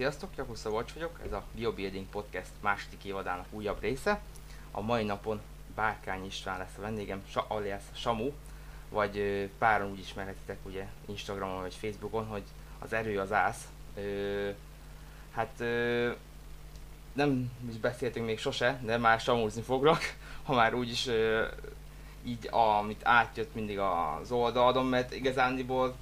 Sziasztok, Jakub Szabolcs vagyok, ez a Biobuilding Podcast második évadának újabb része. A mai napon Bárkány István lesz a vendégem, Sa- alias Samu, vagy páran úgy ismerhetitek ugye Instagramon vagy Facebookon, hogy az erő az ász. Ö, hát ö, nem is beszéltünk még sose, de már samúzni foglak, ha már úgyis ö, így amit átjött mindig az oldalon, mert igazándiból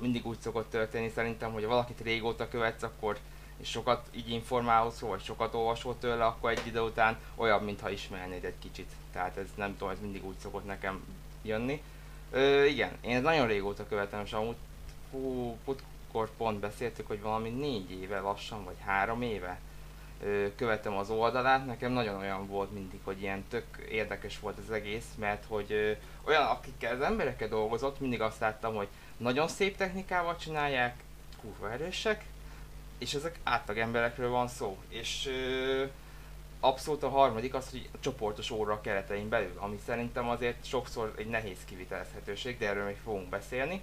mindig úgy szokott történni szerintem, hogy ha valakit régóta követsz, akkor és sokat így informálsz vagy sokat olvasol tőle, akkor egy idő után olyan, mintha ismernéd egy kicsit. Tehát ez nem tudom, ez mindig úgy szokott nekem jönni. Ö, igen, én nagyon régóta követem, és amúgy hú, putkor pont beszéltük, hogy valami négy éve lassan, vagy három éve ö, követem az oldalát, nekem nagyon olyan volt mindig, hogy ilyen tök érdekes volt az egész, mert hogy ö, olyan, akikkel az emberekkel dolgozott, mindig azt láttam, hogy nagyon szép technikával csinálják, kurva erősek, és ezek átlag emberekről van szó. És ö, abszolút a harmadik az, hogy csoportos óra a keretein belül, ami szerintem azért sokszor egy nehéz kivitelezhetőség, de erről még fogunk beszélni.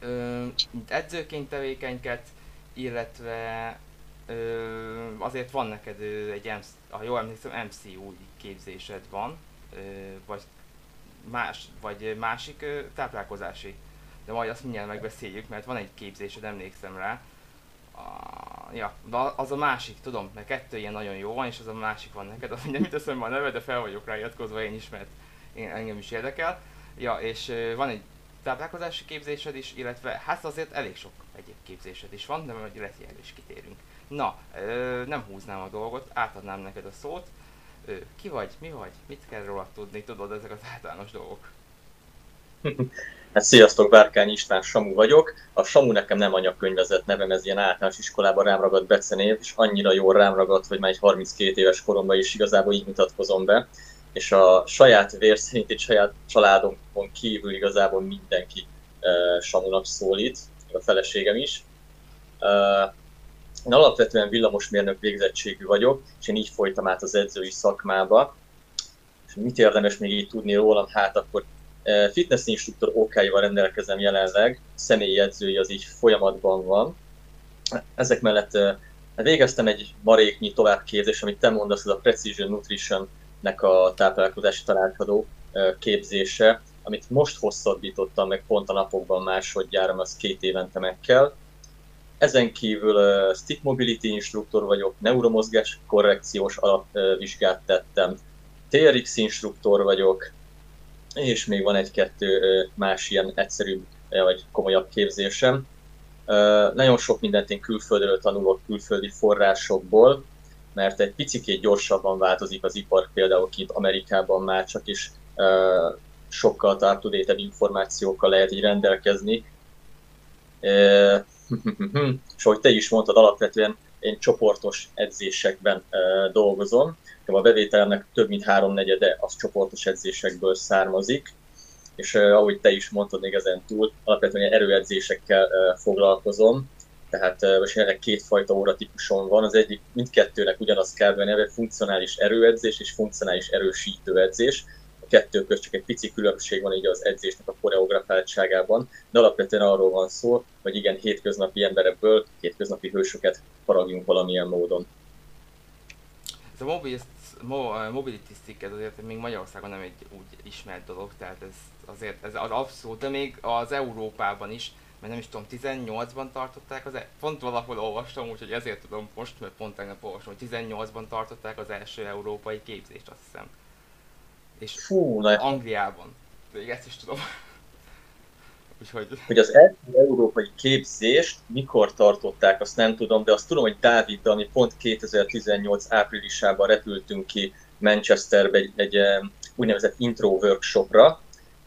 Ö, edzőként tevékenykedsz, illetve ö, azért van neked ö, egy, MC, ha jól emlékszem, MCU képzésed van, ö, vagy más, vagy másik ö, táplálkozási. De majd azt mindjárt megbeszéljük, mert van egy képzésed, emlékszem rá. A, ja, de az a másik, tudom, mert kettő ilyen nagyon jó van, és az a másik van neked, az mindjárt mit eszembe a neve, de fel vagyok rá iratkozva én is, mert én, engem is érdekel. Ja, és van egy táplálkozási képzésed is, illetve hát azért elég sok egyéb képzésed is van, de majd lehet erre is kitérünk. Na, ö, nem húznám a dolgot, átadnám neked a szót. Ö, ki vagy, mi vagy, mit kell róla tudni, tudod ezek az általános dolgok? Hát sziasztok, Bárkány István Samu vagyok. A Samu nekem nem anyagkönyvezett nevem, ez ilyen általános iskolában rám ragadt becenév, és annyira jól rám ragadt, hogy már egy 32 éves koromban is igazából így mutatkozom be. És a saját vér szerint egy saját családomon kívül igazából mindenki uh, Samunak szólít, a feleségem is. Uh, én alapvetően villamosmérnök végzettségű vagyok, és én így folytam át az edzői szakmába. És mit érdemes még így tudni rólam? Hát akkor fitness instruktor okáival rendelkezem jelenleg, személyi az így folyamatban van. Ezek mellett végeztem egy maréknyi továbbképzés, amit te mondasz, ez a Precision Nutrition-nek a táplálkozási tanácsadó képzése, amit most hosszabbítottam meg pont a napokban másodjára, az két évente meg kell. Ezen kívül uh, stick mobility instruktor vagyok, neuromozgás korrekciós alapvizsgát tettem, TRX instruktor vagyok, és még van egy-kettő más ilyen egyszerűbb vagy komolyabb képzésem. Nagyon sok mindent én külföldről tanulok, külföldi forrásokból, mert egy picikét gyorsabban változik az ipar, például kint Amerikában már csak is sokkal up információkkal lehet így rendelkezni. és ahogy te is mondtad, alapvetően én csoportos edzésekben dolgozom, a bevételemnek több mint háromnegyede az csoportos edzésekből származik, és uh, ahogy te is mondtad még ezen túl, alapvetően erőedzésekkel uh, foglalkozom, tehát uh, most jelenleg kétfajta óratípuson van, az egyik mindkettőnek ugyanaz kell neve, funkcionális erőedzés és funkcionális erősítő edzés. A kettő között csak egy pici különbség van így az edzésnek a koreografáltságában, de alapvetően arról van szó, hogy igen, hétköznapi emberekből hétköznapi hősöket faragjunk valamilyen módon. Ez a mobil mobility stick ez azért még Magyarországon nem egy úgy ismert dolog, tehát ez azért ez az abszolút, de még az Európában is, mert nem is tudom, 18-ban tartották az, e- pont valahol olvastam, úgyhogy ezért tudom most, mert pont tegnap olvastam, hogy 18-ban tartották az első európai képzést, azt hiszem. És Fú, Angliában. Még ezt is tudom. Úgyhogy... Hogy az első európai képzést mikor tartották, azt nem tudom, de azt tudom, hogy Dávid, ami pont 2018 áprilisában repültünk ki Manchesterbe egy, egy úgynevezett intro workshopra,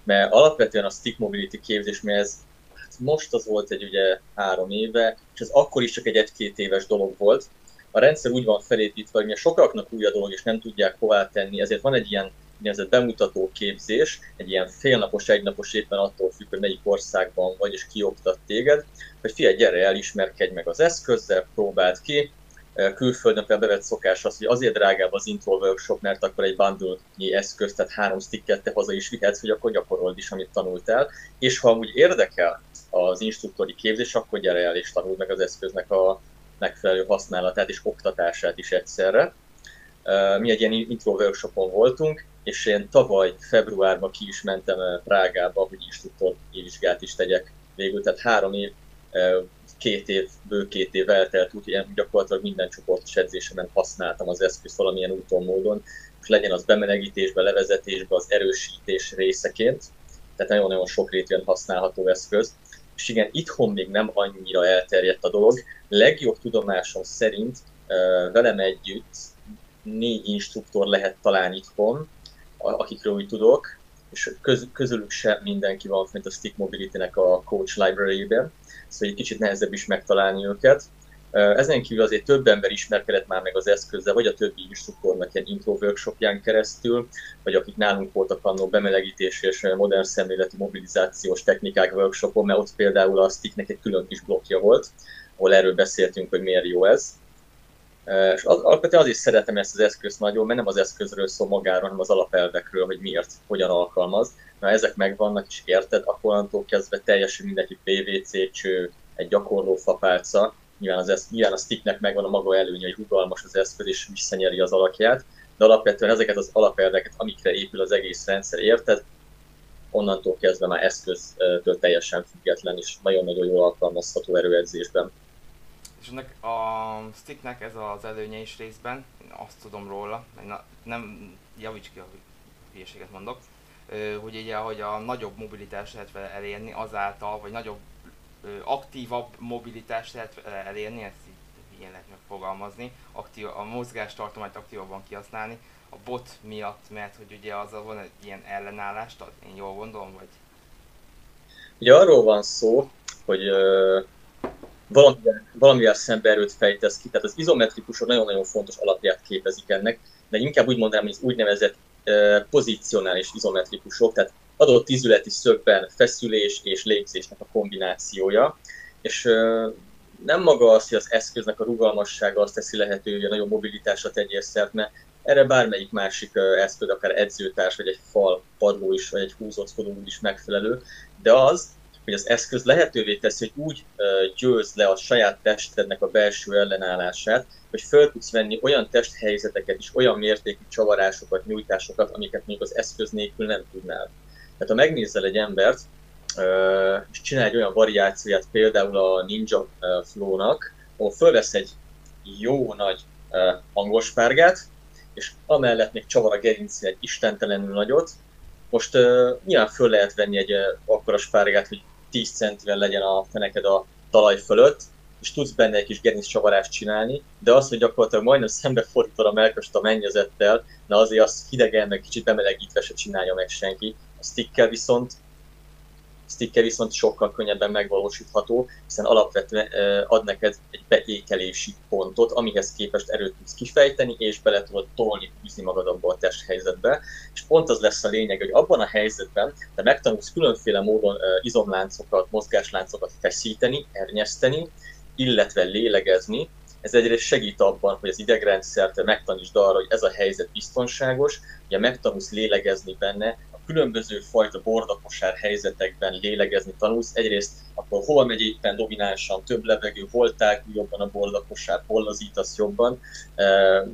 mert alapvetően a stick mobility képzés, mert ez hát most az volt egy ugye három éve, és ez akkor is csak egy egy-két éves dolog volt. A rendszer úgy van felépítve, hogy sokaknak új a dolog, és nem tudják hová tenni, ezért van egy ilyen úgynevezett bemutató képzés, egy ilyen félnapos, egynapos éppen attól függ, hogy melyik országban vagy, és kioktat téged, hogy figyelj, gyere el, ismerkedj meg az eszközzel, próbáld ki, külföldön például bevett szokás az, hogy azért drágább az intro workshop, mert akkor egy bundle eszköz, tehát három sticket te haza is vihetsz, hogy akkor gyakorold is, amit tanultál. És ha amúgy érdekel az instruktori képzés, akkor gyere el és tanuld meg az eszköznek a megfelelő használatát és oktatását is egyszerre. Mi egy ilyen intro workshopon voltunk, és én tavaly februárban ki is mentem Prágába, hogy instruktor vizsgát is tegyek végül, tehát három év, két év, bő két év eltelt, úgyhogy gyakorlatilag minden csoportos edzésemen használtam az eszközt valamilyen úton, módon, és legyen az bemelegítésbe, levezetésbe, az erősítés részeként, tehát nagyon-nagyon sokrétűen használható eszköz. És igen, itthon még nem annyira elterjedt a dolog. Legjobb tudomásom szerint velem együtt négy instruktor lehet talán itthon, akikről úgy tudok, és köz, közülük sem mindenki van mint a Stick Mobility-nek a Coach Library-ben, szóval egy kicsit nehezebb is megtalálni őket. Ezen kívül azért több ember ismerkedett már meg az eszközzel, vagy a többi instruktornak egy intro workshopján keresztül, vagy akik nálunk voltak annó bemelegítés és modern szemléleti mobilizációs technikák workshopon, mert ott például a sticknek egy külön kis blokja volt, ahol erről beszéltünk, hogy miért jó ez. És az, alapvetően azért szeretem ezt az eszközt nagyon, mert nem az eszközről szól magáról, hanem az alapelvekről, hogy miért, hogyan alkalmaz. Na ezek megvannak, és érted, akkor onnantól kezdve teljesen mindenki PVC cső, egy gyakorló fapálca, nyilván, az esz, nyilván a sticknek megvan a maga előnye, hogy rugalmas az eszköz, és visszanyeri az alakját, de alapvetően ezeket az alapelveket, amikre épül az egész rendszer, érted, onnantól kezdve már eszköztől teljesen független, és nagyon-nagyon jól alkalmazható erőedzésben. És ennek a sticknek ez az előnye is részben, azt tudom róla, na, nem javíts ki, a hülyeséget mondok, hogy ugye, hogy a nagyobb mobilitást lehet vele elérni azáltal, vagy nagyobb aktívabb mobilitást lehet elérni, ezt így ilyen lehet megfogalmazni, aktív, a mozgástartományt aktívabban kihasználni, a bot miatt, mert hogy ugye az van egy ilyen ellenállást, én jól gondolom, vagy? Ugye arról van szó, hogy valamivel, valamivel szembe erőt fejtesz ki, tehát az izometrikusok nagyon-nagyon fontos alapját képezik ennek, de inkább úgy mondanám, hogy az úgynevezett pozicionális izometrikusok, tehát adott ízületi szögben feszülés és légzésnek a kombinációja, és nem maga az, hogy az eszköznek a rugalmassága azt teszi lehetővé, hogy a nagyobb mobilitásra tegyél szert, mert erre bármelyik másik eszköz, akár edzőtárs, vagy egy fal padló is, vagy egy húzóckodó is megfelelő, de az, hogy az eszköz lehetővé teszi, hogy úgy győz le a saját testednek a belső ellenállását, hogy föl tudsz venni olyan testhelyzeteket és olyan mértékű csavarásokat, nyújtásokat, amiket még az eszköz nélkül nem tudnál. Tehát ha megnézel egy embert, és csinál egy olyan variációját például a Ninja Flow-nak, ahol fölvesz egy jó nagy hangospárgát, és amellett még csavar a gerincén egy istentelenül nagyot. Most uh, nyilván föl lehet venni egy uh, akkora spárgát, hogy 10 centivel legyen a feneked a talaj fölött, és tudsz benne egy kis gerinc csavarást csinálni, de az, hogy gyakorlatilag majdnem szembefordítod a melköst a mennyezettel, na azért az hidegen, meg kicsit bemelegítve se csinálja meg senki. A stickkel viszont sticker viszont sokkal könnyebben megvalósítható, hiszen alapvetően ad neked egy beékelési pontot, amihez képest erőt tudsz kifejteni, és bele tudod tolni, húzni magad abba a testhelyzetbe. És pont az lesz a lényeg, hogy abban a helyzetben te megtanulsz különféle módon izomláncokat, mozgásláncokat feszíteni, ernyeszteni, illetve lélegezni, ez egyrészt segít abban, hogy az idegrendszert megtanítsd arra, hogy ez a helyzet biztonságos, ugye megtanulsz lélegezni benne, különböző fajta bordakosár helyzetekben lélegezni tanulsz. Egyrészt akkor hol megy éppen dominánsan több levegő, hol tágul jobban a bordakosár, hol lazítasz jobban.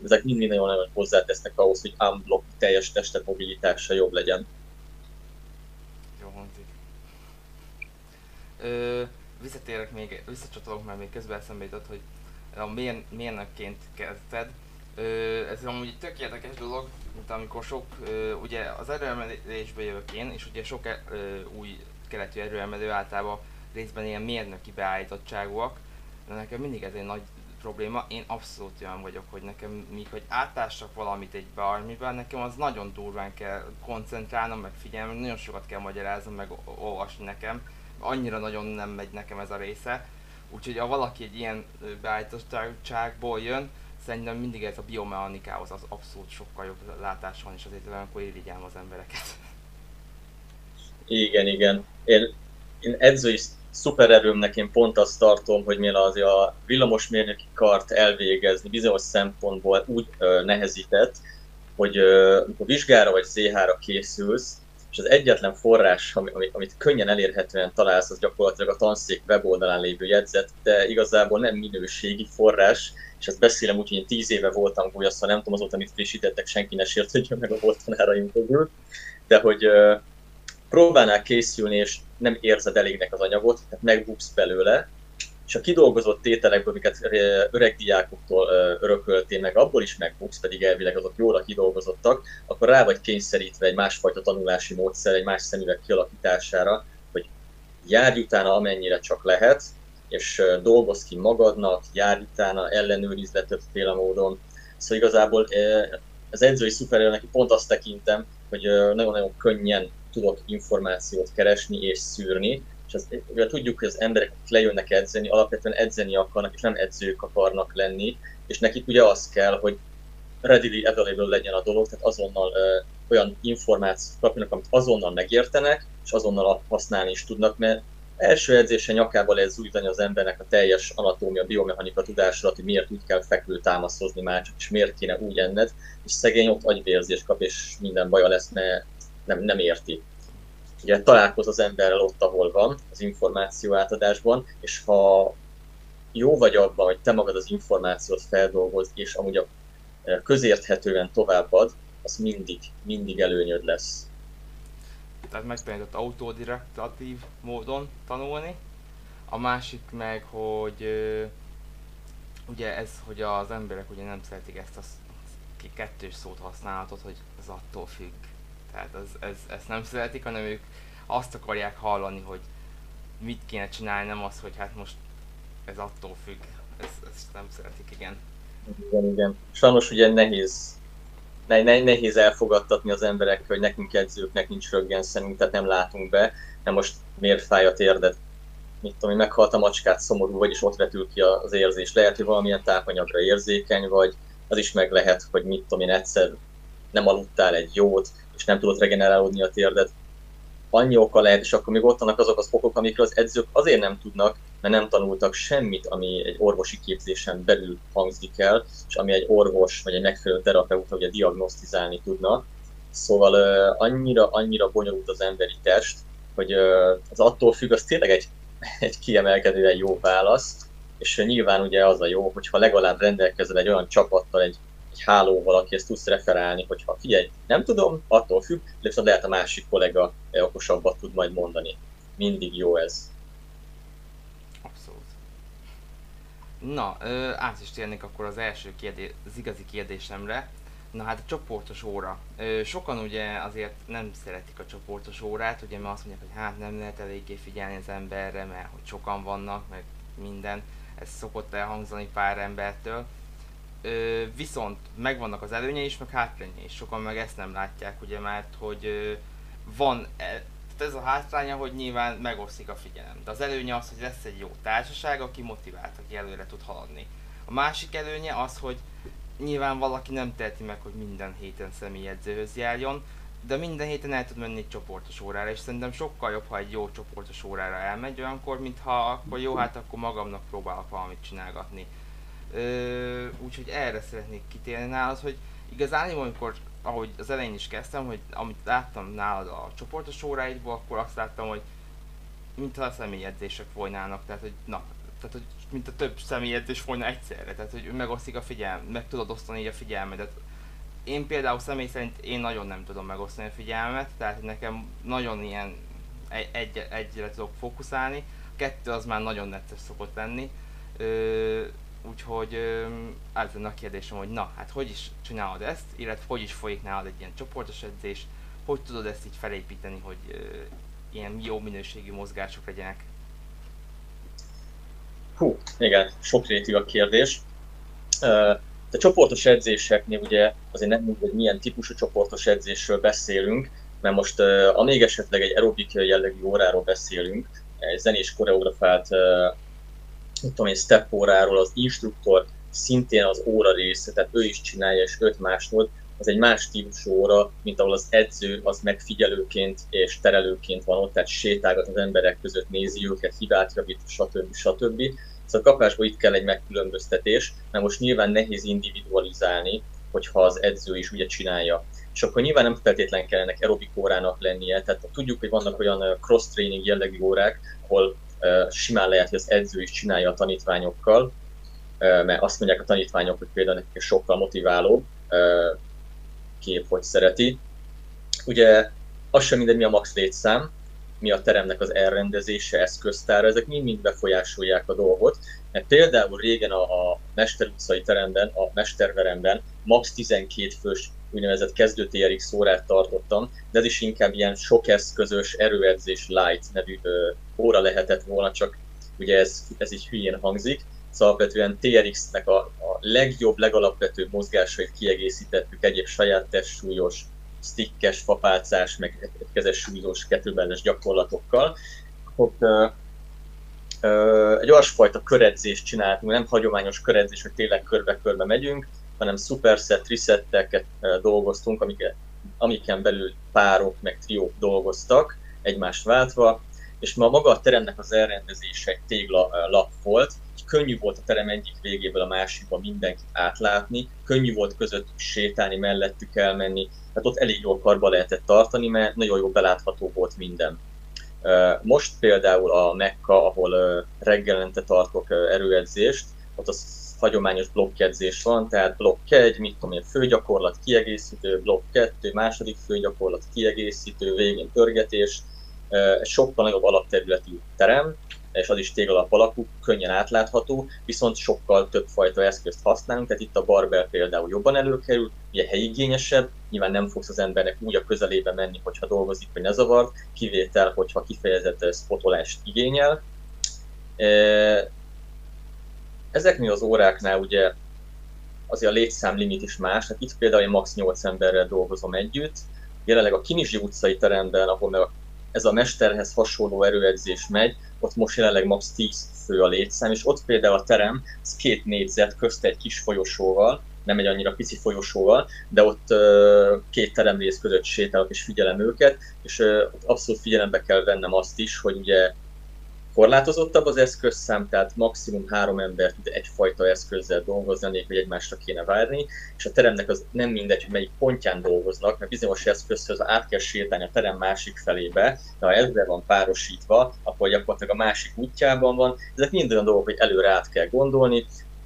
Ezek mind nagyon-nagyon hozzátesznek ahhoz, hogy unblock teljes testet mobilitása jobb legyen. Jó hangzik. Ö, visszatérek még, visszacsatolok, mert még közben eszembe jutott, hogy a mérnökként kezdted, ez amúgy egy tök érdekes dolog, mint amikor sok, ugye az erőemelésbe jövök én, és ugye sok új keletű erőemelő általában részben ilyen mérnöki beállítottságúak, de nekem mindig ez egy nagy probléma. Én abszolút olyan vagyok, hogy nekem míg hogy átássak valamit egy bármiben, nekem az nagyon durván kell koncentrálnom, meg figyelni, nagyon sokat kell magyaráznom, meg olvasni nekem. Annyira nagyon nem megy nekem ez a része. Úgyhogy ha valaki egy ilyen beállítottságból jön, szerintem mindig ez a biomechanikához az abszolút sokkal jobb látás van, és azért olyankor irigyelm az embereket. Igen, igen. Én, én edzői szupererőmnek én pont azt tartom, hogy mivel az a villamosmérnöki kart elvégezni bizonyos szempontból úgy ö, nehezített, hogy ö, amikor vizsgára vagy ZH-ra készülsz, és az egyetlen forrás, amit, amit könnyen elérhetően találsz, az gyakorlatilag a tanszék weboldalán lévő jegyzet, de igazából nem minőségi forrás, és ezt beszélem úgy, hogy én tíz éve voltam golyasszal, nem tudom azóta, amit frissítettek, senki ne sértődjön meg a volt tanáraim közül, de hogy uh, próbálnál készülni, és nem érzed elégnek az anyagot, tehát megbuksz belőle, és a kidolgozott tételekből, amiket öreg diákoktól örököltél meg, abból is megbuksz, pedig elvileg azok jól kidolgozottak, akkor rá vagy kényszerítve egy másfajta tanulási módszer, egy más szemüveg kialakítására, hogy járj utána amennyire csak lehet, és dolgoz ki magadnak, járj utána, ellenőrizd le többféle módon. Szóval igazából az edzői szuperhőr neki pont azt tekintem, hogy nagyon-nagyon könnyen tudok információt keresni és szűrni, és az, ugye tudjuk, hogy az emberek, akik lejönnek edzeni, alapvetően edzeni akarnak, és nem edzők akarnak lenni, és nekik ugye az kell, hogy readily available legyen a dolog, tehát azonnal ö, olyan információt kapjanak, amit azonnal megértenek, és azonnal használni is tudnak, mert első edzésen nyakába lehet zújtani az embernek a teljes anatómia, biomechanika tudásra, hogy miért úgy kell fekvő támaszozni már csak, és miért kéne úgy enned, és szegény ott agyvérzést kap, és minden baja lesz, mert nem, nem érti ugye találkoz az emberrel ott, ahol van, az információ átadásban, és ha jó vagy abban, hogy te magad az információt feldolgoz, és amúgy a e, közérthetően továbbad, az mindig, mindig előnyöd lesz. Tehát megtanított autodirektatív módon tanulni. A másik meg, hogy ugye ez, hogy az emberek ugye nem szeretik ezt a kettős szót használatot, hogy az attól függ tehát ez, ez, ezt nem szeretik, hanem ők azt akarják hallani, hogy mit kéne csinálni, nem az, hogy hát most ez attól függ. Ezt, ezt nem szeretik, igen. Igen, igen. Sajnos ugye nehéz, ne, ne, nehéz elfogadtatni az emberek, hogy nekünk edzőknek nincs röggen szemünk, tehát nem látunk be, de most miért fáj a térdet? Mit tudom, hogy meghalt a macskát, szomorú vagy, és ott vetül ki az érzés. Lehet, hogy valamilyen tápanyagra érzékeny vagy, az is meg lehet, hogy mit tudom én, egyszer nem aludtál egy jót, és nem tudod regenerálódni a térdet. Annyi oka lehet, és akkor még ott vannak azok az okok, amikről az edzők azért nem tudnak, mert nem tanultak semmit, ami egy orvosi képzésen belül hangzik el, és ami egy orvos vagy egy megfelelő terapeuta ugye diagnosztizálni tudna. Szóval annyira, annyira bonyolult az emberi test, hogy az attól függ, az tényleg egy, egy kiemelkedően jó válasz, és nyilván ugye az a jó, hogyha legalább rendelkezel egy olyan csapattal, egy egy hálóval, akihez tudsz referálni, hogyha figyelj, nem tudom, attól függ, de viszont lehet a másik kollega okosabbat tud majd mondani. Mindig jó ez. Abszolút. Na, ö, át is térnék akkor az első kérdés, az igazi kérdésemre. Na hát a csoportos óra. Ö, sokan ugye azért nem szeretik a csoportos órát, ugye mert azt mondják, hogy hát nem lehet eléggé figyelni az emberre, mert hogy sokan vannak, meg minden. Ez szokott elhangzani pár embertől Viszont megvannak az előnyei is, meg hátrányai is. Sokan meg ezt nem látják, ugye, mert hogy van, e, ez a hátránya, hogy nyilván megosztik a figyelem. De az előnye az, hogy lesz egy jó társaság, aki motivált, aki előre tud haladni. A másik előnye az, hogy nyilván valaki nem teheti meg, hogy minden héten személyedzőhöz járjon, de minden héten el tud menni egy csoportos órára, és szerintem sokkal jobb, ha egy jó csoportos órára elmegy olyankor, mint ha akkor jó, hát akkor magamnak próbálok valamit csinálgatni úgyhogy erre szeretnék kitérni nálad, hogy igazán, amikor, ahogy az elején is kezdtem, hogy amit láttam nálad a csoportos óráidból, akkor azt láttam, hogy mintha a személyedzések folynának, tehát hogy na, tehát hogy mint a több személyedzés folyna egyszerre, tehát hogy megosztik a figyelm, meg tudod osztani a figyelmedet. Én például személy szerint én nagyon nem tudom megosztani a figyelmet, tehát nekem nagyon ilyen egy, egy, egyre tudok fókuszálni, kettő az már nagyon netes szokott lenni. Ö, Úgyhogy ez lenne a kérdésem, hogy na, hát hogy is csinálod ezt, illetve hogy is folyik nálad egy ilyen csoportos edzés, hogy tudod ezt így felépíteni, hogy ilyen jó minőségű mozgások legyenek? Hú, igen, sokrétű a kérdés. A csoportos edzéseknél ugye azért nem mindegy, milyen típusú csoportos edzésről beszélünk, mert most amíg esetleg egy aerobik jellegű óráról beszélünk, egy zenés koreografált tudom én, step óráról az instruktor szintén az óra része, tehát ő is csinálja, és öt másod, az egy más típusú óra, mint ahol az edző az megfigyelőként és terelőként van ott, tehát sétálgat az emberek között, nézi őket, hibát javít, stb. stb. Szóval kapásból itt kell egy megkülönböztetés, mert most nyilván nehéz individualizálni, hogyha az edző is ugye csinálja. És akkor nyilván nem feltétlenül kellene aerobik órának lennie, tehát tudjuk, hogy vannak olyan cross-training jellegű órák, ahol simán lehet, hogy az edző is csinálja a tanítványokkal, mert azt mondják a tanítványok, hogy például nekik sokkal motiválóbb kép, hogy szereti. Ugye az sem mindegy, mi a max létszám, mi a teremnek az elrendezése, eszköztára, ezek mind-mind befolyásolják a dolgot. Mert például régen a, a Mester utcai teremben, a Mesterveremben max 12 fős úgynevezett kezdő TRX órát tartottam, de ez is inkább ilyen sok eszközös erőedzés light nevű ö, óra lehetett volna, csak ugye ez, ez így hülyén hangzik. Szóval alapvetően TRX-nek a, a legjobb, legalapvetőbb mozgásait kiegészítettük egyéb saját testsúlyos, stickes, fapálcás, meg kezes súlyzós kettlebelles gyakorlatokkal. Ott ö, ö, egy olyasfajta köredzést csináltunk, nem hagyományos köredzés, hogy tényleg körbe-körbe megyünk, hanem superset, trisetteket dolgoztunk, amiket, amiken belül párok meg triók dolgoztak, egymást váltva, és ma maga a teremnek az elrendezése egy tégla lap volt, könnyű volt a terem egyik végéből a másikba mindenkit átlátni, könnyű volt közöttük sétálni, mellettük elmenni, tehát ott elég jól karba lehetett tartani, mert nagyon jól belátható volt minden. Most például a Mekka, ahol reggelente tartok erőedzést, ott az hagyományos blokkedzés van, tehát blokk 1, mit tudom én, főgyakorlat, kiegészítő, blokk 2, második főgyakorlat, kiegészítő, végén pörgetés, egy sokkal nagyobb alapterületű terem, és az is téglalap alakú, könnyen átlátható, viszont sokkal több fajta eszközt használunk, tehát itt a barbell például jobban előkerül, ugye helyigényesebb, nyilván nem fogsz az embernek úgy a közelébe menni, hogyha dolgozik, hogy ne zavart, kivétel, hogyha kifejezett spotolást igényel. Ezeknél az óráknál ugye azért a létszám limit is más, tehát itt például én max. 8 emberrel dolgozom együtt, jelenleg a Kinizsi utcai teremben, ahol meg ez a mesterhez hasonló erőedzés megy, ott most jelenleg max 10 fő a létszám, és ott például a terem, ez két négyzet közt egy kis folyosóval, nem egy annyira pici folyosóval, de ott uh, két teremrész között sétálok és figyelem őket, és uh, abszolút figyelembe kell vennem azt is, hogy ugye korlátozottabb az eszközszám, tehát maximum három ember tud egyfajta eszközzel dolgozni, nélkül, hogy egymásra kéne várni, és a teremnek az nem mindegy, hogy melyik pontján dolgoznak, mert bizonyos eszközhöz át kell sétálni a terem másik felébe, de ha ezzel van párosítva, akkor gyakorlatilag a másik útjában van. Ezek mind olyan dolgok, hogy előre át kell gondolni,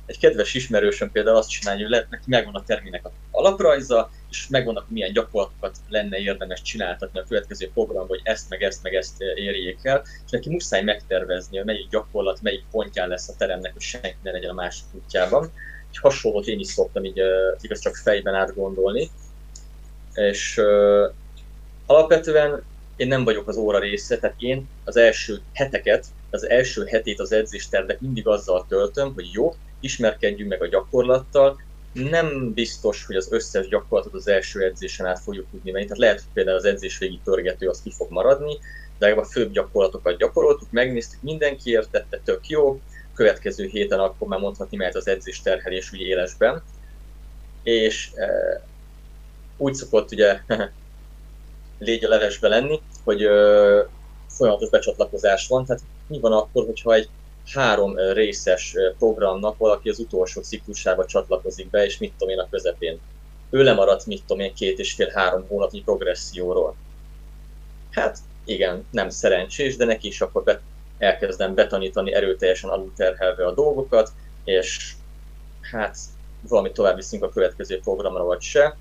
egy kedves ismerősöm például azt csinálja, hogy neki megvan a terminek a alaprajza, és megvannak milyen gyakorlatokat lenne érdemes csináltatni a következő programban, hogy ezt meg ezt meg ezt érjék el, és neki muszáj megtervezni, hogy melyik gyakorlat, melyik pontján lesz a teremnek, hogy senki ne legyen a másik útjában. Egy hasonlót én is szoktam így igaz csak fejben átgondolni. És uh, alapvetően én nem vagyok az óra része, tehát én az első heteket, az első hetét az edzéstervek mindig azzal töltöm, hogy jó, ismerkedjünk meg a gyakorlattal, nem biztos, hogy az összes gyakorlatot az első edzésen át fogjuk tudni menni. Tehát lehet, hogy például az edzés végi törgető az ki fog maradni, de a főbb gyakorlatokat gyakoroltuk, megnéztük, mindenki értette, tök jó, következő héten akkor már mondhatni mert az edzés terhelés úgy élesben. És e, úgy szokott ugye légy a levesbe lenni, hogy e, folyamatos becsatlakozás van, tehát mi van akkor, hogyha egy három részes programnak valaki az utolsó ciklusába csatlakozik be, és mit tudom én a közepén. Ő lemaradt, mit tudom én, két és fél-három hónapnyi progresszióról. Hát igen, nem szerencsés, de neki is akkor be, elkezdem betanítani erőteljesen alulterhelve a dolgokat, és hát valamit tovább viszünk a következő programra, vagy se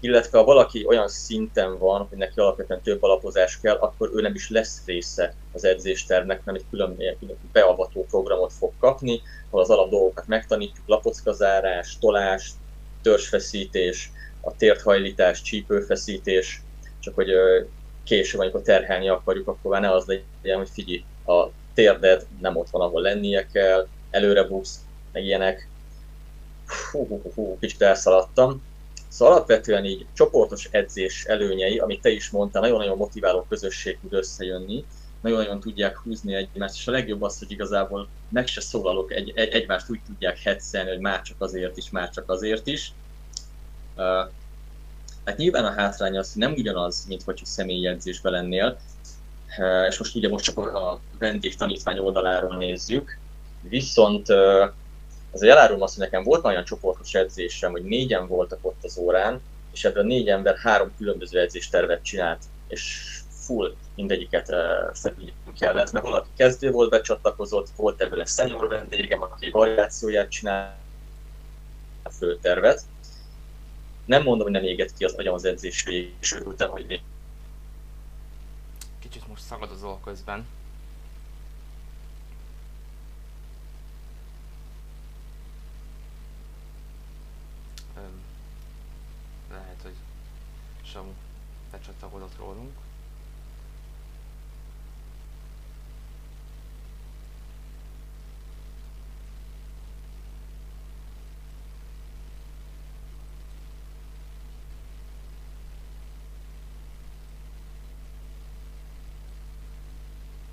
illetve ha valaki olyan szinten van, hogy neki alapvetően több alapozás kell, akkor ő nem is lesz része az edzéstervnek, nem egy külön, külön beavató programot fog kapni, ahol az alap dolgokat megtanítjuk, lapockazárás, tolás, törzsfeszítés, a térthajlítás, csípőfeszítés, csak hogy később, amikor terhelni akarjuk, akkor már ne az legyen, hogy figyelj, a térded nem ott van, ahol lennie kell, előre buksz, meg ilyenek. Hú, hú, hú, kicsit elszaladtam Szóval alapvetően így csoportos edzés előnyei, amit te is mondtál, nagyon-nagyon motiváló közösség tud összejönni, nagyon-nagyon tudják húzni egymást, és a legjobb az, hogy igazából meg se szólalok, egy, egy, egymást úgy tudják hetszelni, hogy már csak azért is, már csak azért is. Uh, hát nyilván a hátrány az nem ugyanaz, mint hogyha személyi edzésben lennél, uh, és most ugye most csak a vendég tanítvány oldaláról nézzük, viszont uh, Azért elárulom azt, hogy nekem volt olyan csoportos edzésem, hogy négyen voltak ott az órán, és ebből négy ember három különböző edzéstervet csinált, és full mindegyiket uh, fedni kellett, mert valaki kezdő volt, becsatlakozott, volt ebből egy senior vendégem, aki variációját csinál, a főtervet. Nem mondom, hogy nem éget ki az agyam az edzés végig, és örültem, hogy Kicsit most szagadozol közben. Öm, lehet, hogy Samu becsatlakozott rólunk.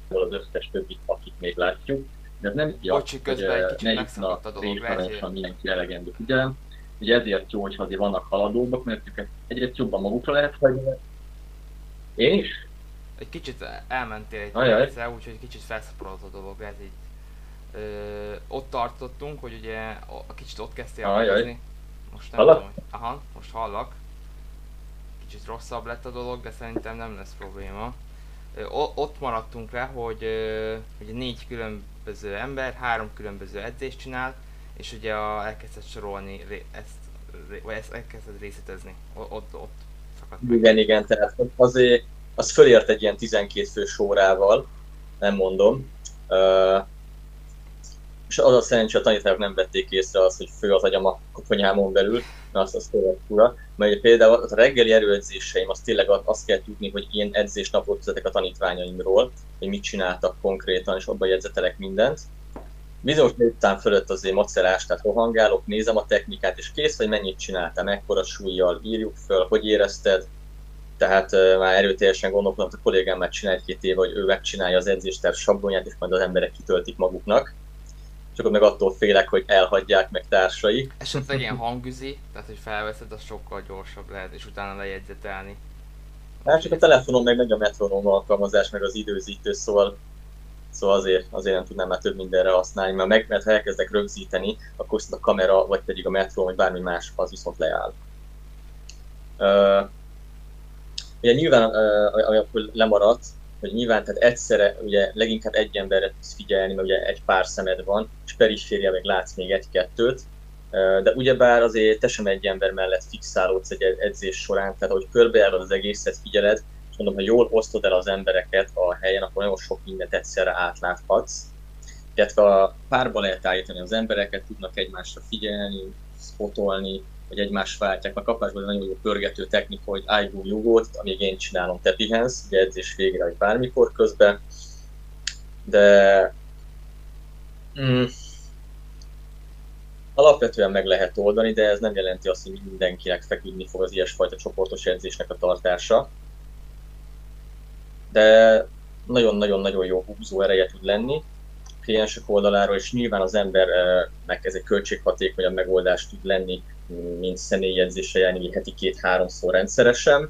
az összes többit, akit még látjuk. De ez nem egy kicsit ne megszakadt a dolog, lehet, hogy- hogy mindenki elegendő figyelem. Ugye ezért jó, hogy azért vannak haladóbbak, mert őket egyre jobban magukra lehet hagyni. Én is? Egy kicsit elmentél egy perccel, úgyhogy kicsit felszaporodott a dolog, ez így. Ö, ott tartottunk, hogy ugye a, kicsit ott kezdtél kérdezni. Most nem Hallak? tudom, hogy, aha, most hallak. Kicsit rosszabb lett a dolog, de szerintem nem lesz probléma. Ö, ott maradtunk le, hogy ö, ugye négy különböző ember, három különböző edzést csinál, és ugye a, elkezdett sorolni ezt, vagy ezt elkezdett részletezni. Ott, ott szakadt meg. Igen, igen, tehát azért az fölért egy ilyen 12 fős órával, nem mondom. Uh, és az a szerencsé, a tanítványok nem vették észre azt, hogy fő az agyam a koponyámon belül, mert azt az tényleg fura. Mert például a reggeli erőedzéseim, az tényleg azt kell tudni, hogy én edzésnapot vezetek a tanítványaimról, hogy mit csináltak konkrétan, és abban jegyzetelek mindent. Bizonyos után fölött azért macerás, tehát rohangálok, nézem a technikát, és kész, hogy mennyit csináltam, mekkora súlyjal, írjuk föl, hogy érezted, tehát uh, már erőteljesen gondolkodom, hogy a kollégám már csinál egy-két éve, hogy ő megcsinálja az edzésterv sablonját, és majd az emberek kitöltik maguknak. Csak ott meg attól félek, hogy elhagyják meg társai. Esetleg ilyen hangüzi, tehát hogy felveszed, az sokkal gyorsabb lehet, és utána lejegyzetelni. Hát csak a telefonon meg megy a metronom alkalmazás, meg az időzítő, szóval, szóval azért, azért nem tudnám már több mindenre használni, mert, meg, mert ha elkezdek rögzíteni, akkor a kamera, vagy pedig a metró, vagy bármi más, az viszont leáll. Uh, ugye nyilván, uh, ami akkor lemaradt, hogy nyilván tehát egyszerre ugye leginkább egy emberre tudsz figyelni, mert ugye egy pár szemed van, és periféria meg látsz még egy-kettőt, de ugyebár azért te sem egy ember mellett fixálódsz egy edzés során, tehát ahogy körbejárod az egészet, figyeled, mondom, ha jól osztod el az embereket a helyen, akkor nagyon sok mindent egyszerre átláthatsz. Illetve a párba lehet állítani az embereket, tudnak egymásra figyelni, spotolni, vagy egymás váltják. A kapásban nagyon jó pörgető technika, hogy állj jogót, amíg én csinálom, te pihensz, ugye edzés végre, vagy bármikor közben. De mm, alapvetően meg lehet oldani, de ez nem jelenti azt, hogy mindenkinek feküdni fog az ilyesfajta csoportos edzésnek a tartása. De nagyon-nagyon-nagyon jó húzó ereje tud lenni kliensek oldaláról, és nyilván az embernek ez egy költséghatékonyabb megoldás tud lenni, mint személyedzésre járni heti két-háromszor rendszeresen.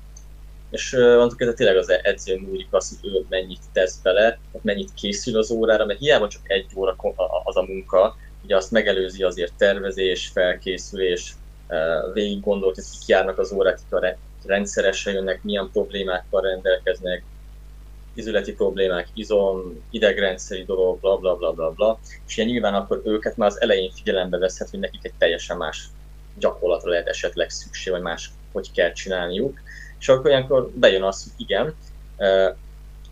És annak ez tényleg az edző múlik az, hogy ő mennyit tesz bele, mennyit készül az órára, mert hiába csak egy óra az a munka, ugye azt megelőzi azért tervezés, felkészülés, végig gondolt, hogy kik járnak az órák, kik rendszeresen jönnek, milyen problémákkal rendelkeznek, izületi problémák, izom, idegrendszeri dolog, bla bla bla bla bla, és ilyen nyilván akkor őket már az elején figyelembe veszhet, hogy nekik egy teljesen más gyakorlatra lehet esetleg szükség, vagy más, hogy kell csinálniuk. És akkor olyankor bejön az, hogy igen,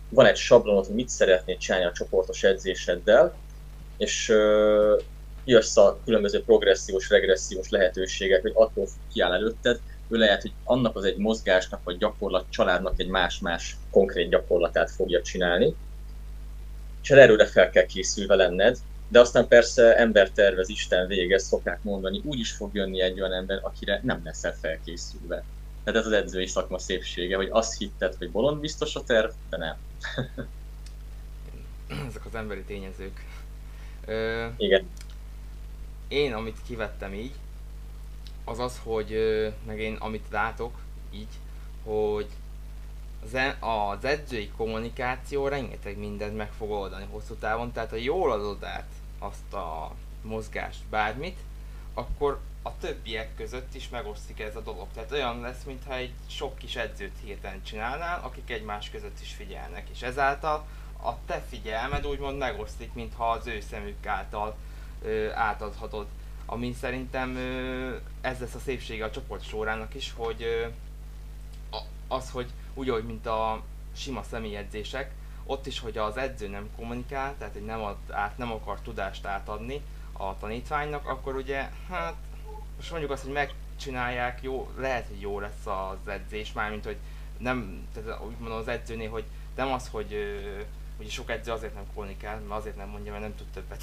van egy sablonod, hogy mit szeretnéd csinálni a csoportos edzéseddel, és jössz a különböző progressziós, regressziós lehetőségek, hogy attól kiáll előtted, ő lehet, hogy annak az egy mozgásnak vagy gyakorlat családnak egy más-más konkrét gyakorlatát fogja csinálni, és erőre fel kell készülve lenned, de aztán persze ember tervez, Isten végez, szokták mondani, úgy is fog jönni egy olyan ember, akire nem leszel felkészülve. Tehát ez az edzői szakma szépsége, hogy azt hitted, hogy bolond biztos a terv, de nem. Ezek az emberi tényezők. Ö, Igen. Én, amit kivettem így, az az, hogy meg én amit látok így, hogy az, e, az edzői kommunikáció rengeteg mindent meg fog oldani hosszú távon, tehát ha jól adod át azt a mozgást, bármit, akkor a többiek között is megosztik ez a dolog. Tehát olyan lesz, mintha egy sok kis edzőt hirtelen csinálnál, akik egymás között is figyelnek, és ezáltal a te figyelmed úgymond megosztik, mintha az ő szemük által ö, átadhatod. Ami szerintem ez lesz a szépsége a csoport sorrának is, hogy az, hogy úgy, hogy mint a sima személyedzések, ott is, hogy az edző nem kommunikál, tehát hogy nem, ad át, nem akar tudást átadni a tanítványnak, akkor ugye, hát most mondjuk azt, hogy megcsinálják, jó, lehet, hogy jó lesz az edzés, mármint, hogy nem, tehát úgy mondom az edzőnél, hogy nem az, hogy ugye sok edző azért nem kommunikál, mert azért nem mondja, mert nem tud többet.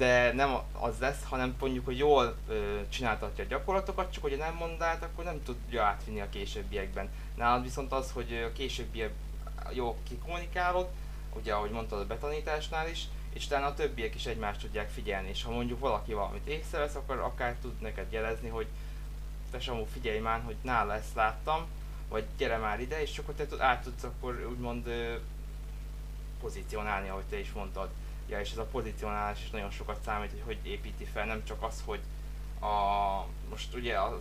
De nem az lesz, hanem mondjuk, hogy jól ö, csináltatja a gyakorlatokat, csak hogy nem mond át, akkor nem tudja átvinni a későbbiekben. Nálad viszont az, hogy a későbbiek jó kikommunikálod, ugye ahogy mondtad a betanításnál is, és talán a többiek is egymást tudják figyelni, és ha mondjuk valaki valamit észrevesz, akkor akár tud neked jelezni, hogy te Samu figyelj már, hogy nála ezt láttam, vagy gyere már ide, és akkor te át tudsz akkor úgymond pozícionálni, ahogy te is mondtad. Ja, és ez a pozícionálás is nagyon sokat számít, hogy hogy építi fel, nem csak az, hogy a, most ugye a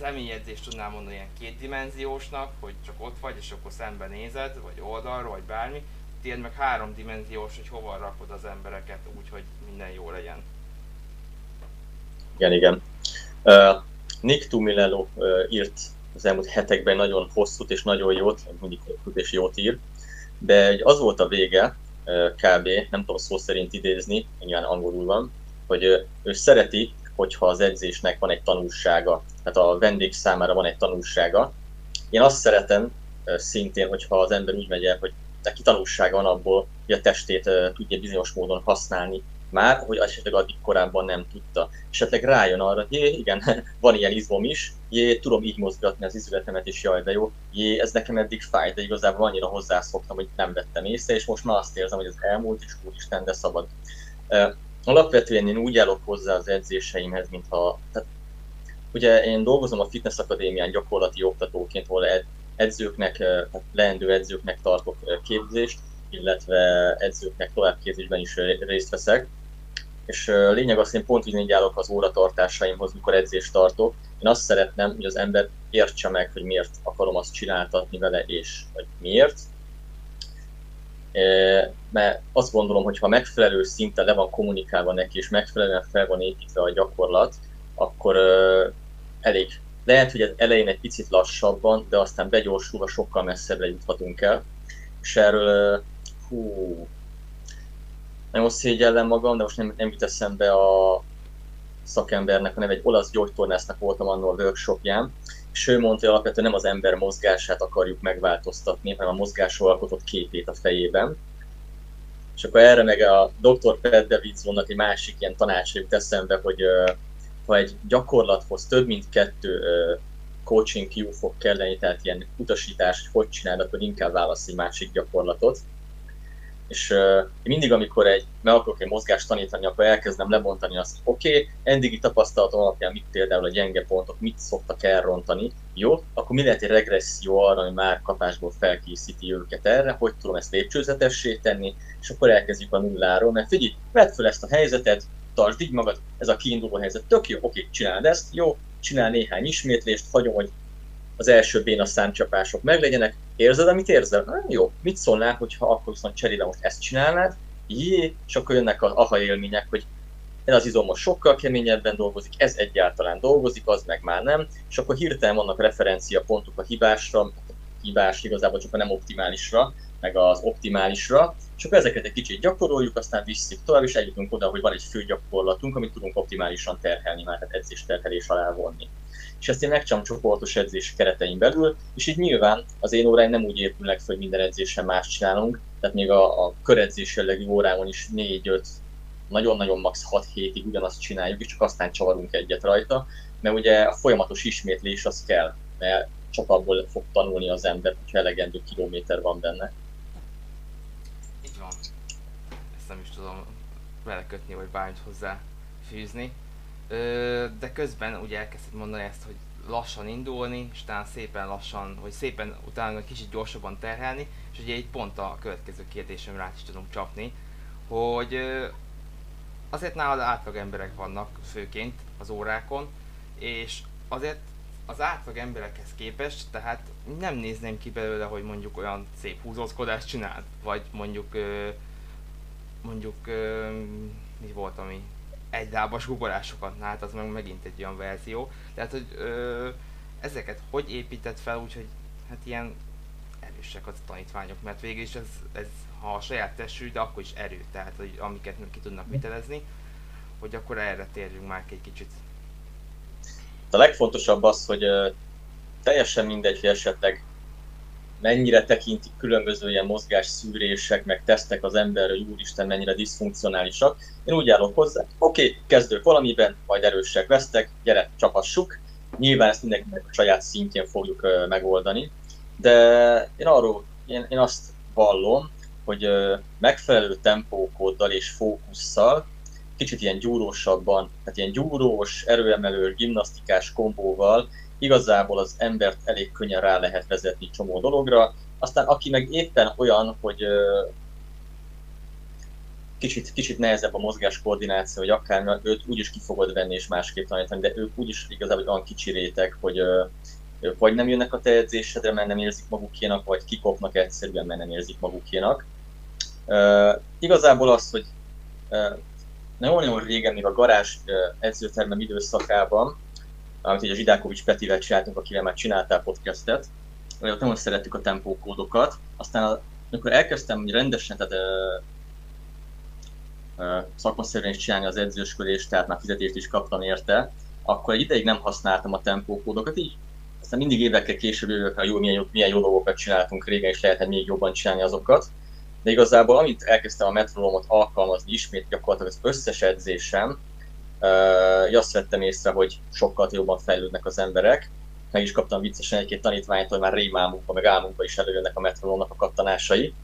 személyedzést tudnám mondani ilyen kétdimenziósnak, hogy csak ott vagy, és akkor szemben nézed, vagy oldalról, vagy bármi, tiéd meg háromdimenziós, hogy hova rakod az embereket úgy, hogy minden jó legyen. Igen, igen. Uh, Nick Tumilelo uh, írt az elmúlt hetekben nagyon hosszút és nagyon jót, mindig hosszút és jót ír, de az volt a vége, kb. nem tudom szó szerint idézni, nyilván angolul van, hogy ő szereti, hogyha az edzésnek van egy tanulsága, tehát a vendég számára van egy tanulsága. Én azt szeretem szintén, hogyha az ember úgy megy el, hogy neki tanulsága van abból, hogy a testét tudja bizonyos módon használni már, hogy esetleg addig korábban nem tudta. Esetleg rájön arra, hogy jé, igen, van ilyen izmom is, jé, tudom így mozgatni az izületemet is, jaj, de jó, jé, ez nekem eddig fáj, de igazából annyira hozzászoktam, hogy nem vettem észre, és most már azt érzem, hogy ez elmúlt, és úristen, de szabad. Alapvetően én úgy állok hozzá az edzéseimhez, mintha, tehát ugye én dolgozom a Fitness Akadémián gyakorlati oktatóként, ahol edzőknek, tehát leendő edzőknek tartok képzést, illetve edzőknek továbbképzésben is részt veszek. És lényeg az, hogy én pont így állok az óratartásaimhoz, mikor edzést tartok. Én azt szeretném, hogy az ember értse meg, hogy miért akarom azt csináltatni vele, és hogy miért. Mert azt gondolom, hogy ha megfelelő szinten le van kommunikálva neki, és megfelelően fel van építve a gyakorlat, akkor elég lehet, hogy az elején egy picit lassabban, de aztán begyorsulva sokkal messzebbre juthatunk el. És erről, hú, nagyon szégyellem magam, de most nem, nem jut eszembe a szakembernek, hanem egy olasz gyógytornásznak voltam annól a workshopján, és ő mondta, hogy alapvetően nem az ember mozgását akarjuk megváltoztatni, hanem a mozgásról alkotott képét a fejében. És akkor erre meg a Dr. Pat Davidsonnak egy másik ilyen tanács jut eszembe, hogy ha egy gyakorlathoz több mint kettő coaching cue fog kelleni, tehát ilyen utasítás, hogy hogy csinálod, akkor inkább válasz egy másik gyakorlatot. És uh, mindig, amikor egy, meg akarok egy mozgást tanítani, akkor elkezdem lebontani azt, oké, okay, eddigi tapasztalatom alapján mit például a gyenge pontok, mit szoktak elrontani, jó, akkor mi lehet egy regresszió arra, hogy már kapásból felkészíti őket erre, hogy tudom ezt lépcsőzetessé tenni, és akkor elkezdjük a nulláról, mert figyelj, vedd fel ezt a helyzetet, tartsd így magad, ez a kiinduló helyzet, tök jó, oké, csináld ezt, jó, csinál néhány ismétlést, hagyom, hogy az első béna számcsapások meglegyenek, érzed, amit érzel? Na, jó, mit szólnál, hogyha akkor viszont cserébe most ezt csinálnád, jé, és akkor jönnek az aha élmények, hogy ez az izom most sokkal keményebben dolgozik, ez egyáltalán dolgozik, az meg már nem, és akkor hirtelen vannak referencia pontok a hibásra, hibás igazából csak a nem optimálisra, meg az optimálisra, akkor ezeket egy kicsit gyakoroljuk, aztán visszük tovább, és eljutunk oda, hogy van egy fő gyakorlatunk, amit tudunk optimálisan terhelni, már tehát edzés terhelés alá vonni. És ezt én megcsinálom csoportos edzés keretein belül, és így nyilván az én óráim nem úgy épülnek fel, hogy minden edzésen más csinálunk, tehát még a, a köredzés jellegű órámon is 4-5, nagyon-nagyon max 6 hétig ugyanazt csináljuk, és csak aztán csavarunk egyet rajta, mert ugye a folyamatos ismétlés az kell, mert csak abból fog tanulni az ember, hogyha elegendő kilométer van benne. Így van. Ezt nem is tudom belekötni, vagy bármit hozzá fűzni. De közben ugye elkezdted mondani ezt, hogy lassan indulni, és utána szépen lassan, vagy szépen utána kicsit gyorsabban terhelni, és ugye egy pont a következő kérdésemre rá is tudom csapni, hogy azért nálad átlag emberek vannak főként az órákon, és azért az átlag emberekhez képest, tehát nem nézném ki belőle, hogy mondjuk olyan szép húzózkodást csinál, vagy mondjuk mondjuk mi volt, ami egy lábas gugolásokat, hát az meg megint egy olyan verzió. Tehát, hogy ö, ezeket hogy épített fel, úgyhogy hát ilyen erősek az tanítványok, mert végül is ez, ez ha a saját testű, de akkor is erő, tehát hogy amiket ki tudnak vitelezni, hogy akkor erre térjünk már egy kicsit. A legfontosabb az, hogy teljesen mindegy, hogy esetleg mennyire tekintik különböző ilyen mozgás szűrések, meg tesztek az ember, hogy úristen mennyire diszfunkcionálisak. Én úgy állok hozzá, oké, okay, kezdők valamiben, majd erősek vesztek, gyere, csapassuk. Nyilván ezt mindenkinek a saját szintjén fogjuk uh, megoldani, de én arról, én, én azt vallom, hogy uh, megfelelő tempókóddal és fókusszal, kicsit ilyen gyúrósabban, tehát ilyen gyúrós, erőemelő, gimnasztikás kombóval igazából az embert elég könnyen rá lehet vezetni csomó dologra. Aztán aki meg éppen olyan, hogy kicsit, kicsit nehezebb a mozgás koordináció, hogy akár őt úgyis ki fogod venni és másképp tanítani, de ők úgyis igazából olyan kicsi réteg, hogy ők vagy nem jönnek a te edzésedre, mert nem érzik magukénak, vagy kikopnak egyszerűen, mert nem érzik magukénak. Uh, igazából az, hogy uh, nagyon-nagyon régen, még a garázs uh, edzőtermem időszakában, amit így a Zsidákovics Petivel csináltunk, akivel már csináltál podcastet, ott nagyon szerettük a tempókódokat. Aztán amikor elkezdtem hogy rendesen, tehát szakmaszerűen is csinálni az edzősködést, tehát már fizetést is kaptam érte, akkor egy ideig nem használtam a tempókódokat, így aztán mindig évekkel később jövök, hogy jó, milyen, jó, milyen jó dolgokat csináltunk régen, és lehetne még jobban csinálni azokat. De igazából, amint elkezdtem a metronomot alkalmazni ismét gyakorlatilag az összes edzésem, uh, azt vettem észre, hogy sokkal jobban fejlődnek az emberek. Meg is kaptam viccesen egy-két tanítványt, hogy már rémálmunkba, meg álmunkba is előjönnek a metronomnak a kattanásai.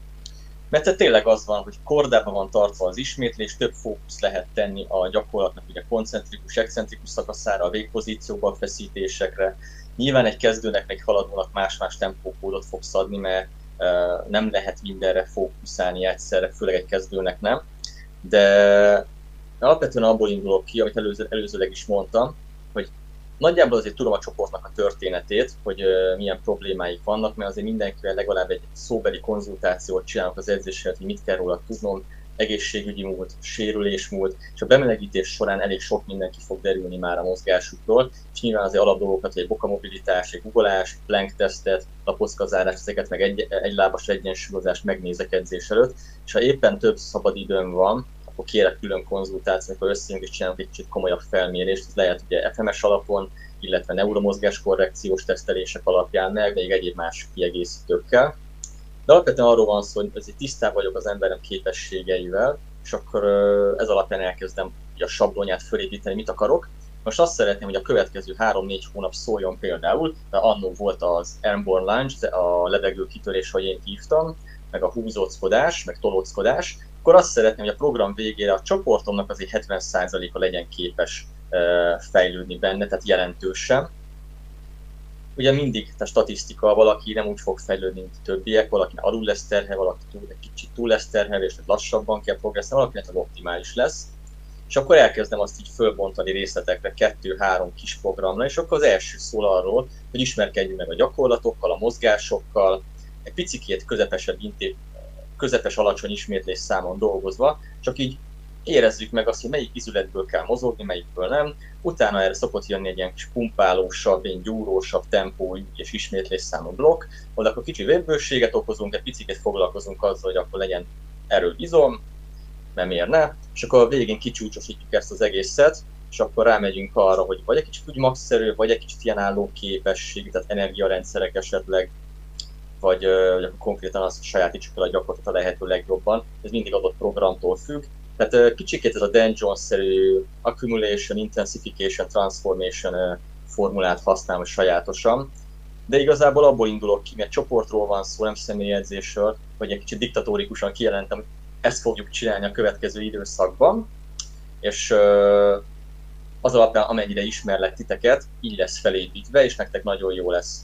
Mert tényleg az van, hogy kordában van tartva az ismétlés, több fókusz lehet tenni a gyakorlatnak, ugye koncentrikus, excentrikus szakaszára, a végpozícióba, a feszítésekre. Nyilván egy kezdőnek, egy haladónak más-más tempókódot fogsz adni, mert uh, nem lehet mindenre fókuszálni egyszerre, főleg egy kezdőnek nem. De alapvetően abból indulok ki, amit előző, előzőleg is mondtam, hogy nagyjából azért tudom a csoportnak a történetét, hogy uh, milyen problémáik vannak, mert azért mindenkivel legalább egy szóbeli konzultációt csinálok az edzésért, hogy mit kell róla tudnom, egészségügyi múlt, sérülés múlt, és a bemelegítés során elég sok mindenki fog derülni már a mozgásukról, és nyilván azért alapdolgokat, egy bokamobilitás, egy googolás, plank tesztet, lapockazárás, ezeket meg egy, egy lábas egyensúlyozást megnézek edzés előtt, és ha éppen több szabadidőm van, akkor kérek külön konzultációt, amikor összejönk és csinálunk egy kicsit komolyabb felmérést, ez lehet ugye FMS alapon, illetve neuromozgás korrekciós tesztelések alapján, meg még egyéb más kiegészítőkkel. De alapvetően arról van szó, hogy azért tisztában vagyok az emberem képességeivel, és akkor ez alapján elkezdem a sablonyát fölépíteni, mit akarok. Most azt szeretném, hogy a következő 3-4 hónap szóljon például, mert annó volt az Airborne Lunge, a levegő kitörés, hogy én hívtam, meg a húzóckodás, meg tolóckodás, akkor azt szeretném, hogy a program végére a csoportomnak azért 70%-a legyen képes fejlődni benne, tehát jelentősen. Ugye mindig a statisztika, valaki nem úgy fog fejlődni, mint a többiek, valaki alul lesz terhe, valaki túl, egy kicsit túl lesz terhe, és lassabban kell progresszálni, valakinek az optimális lesz. És akkor elkezdem azt így fölbontani részletekre, kettő-három kis programra, és akkor az első szól arról, hogy ismerkedjünk meg a gyakorlatokkal, a mozgásokkal, egy picikét közepesebb közepes alacsony ismétlés számon dolgozva, csak így érezzük meg azt, hogy melyik izületből kell mozogni, melyikből nem. Utána erre szokott jönni egy ilyen kis pumpálósabb, egy gyúrósabb tempó és ismétlés számú blokk, ahol akkor kicsi vérbőséget okozunk, egy picit foglalkozunk azzal, hogy akkor legyen erő izom, nem érne, és akkor a végén kicsúcsosítjuk ezt az egészet, és akkor rámegyünk arra, hogy vagy egy kicsit úgy maxszerű, vagy egy kicsit ilyen álló képesség, tehát energiarendszerek esetleg, vagy, vagy akkor konkrétan azt sajátítsuk el a gyakorlatot a lehető legjobban. Ez mindig adott programtól függ. Tehát kicsikét ez a Dan Jones-szerű accumulation, intensification, transformation formulát használom sajátosan. De igazából abból indulok ki, mert csoportról van szó, nem személyedzésről, hogy egy kicsit diktatórikusan kijelentem, hogy ezt fogjuk csinálni a következő időszakban, és az alapján, amennyire ismerlek titeket, így lesz felépítve, és nektek nagyon jó lesz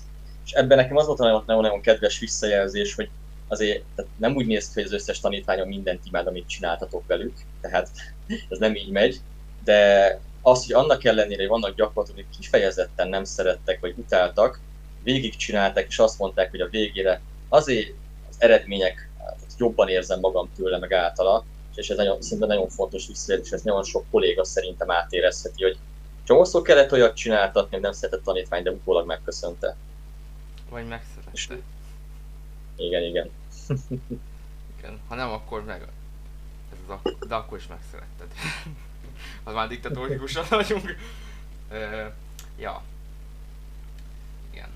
és ebben nekem az volt a nagyon-nagyon kedves visszajelzés, hogy azért tehát nem úgy néz ki, hogy az összes tanítványom mindent imád, amit csináltatok velük, tehát ez nem így megy, de az, hogy annak ellenére, hogy vannak gyakorlatok, hogy kifejezetten nem szerettek, vagy utáltak, végigcsinálták, és azt mondták, hogy a végére azért az eredmények, hát jobban érzem magam tőle, meg általa, és ez nagyon, szinte nagyon fontos visszajelzés, és ez nagyon sok kolléga szerintem átérezheti, hogy csomószor kellett olyat csináltatni, nem szeretett tanítvány, de utólag megköszönte. Vagy megszerette. Igen, igen. igen. Ha nem, akkor meg... Ez az ak- de akkor is megszeretted. az már diktatórikusan vagyunk. Ja. Igen.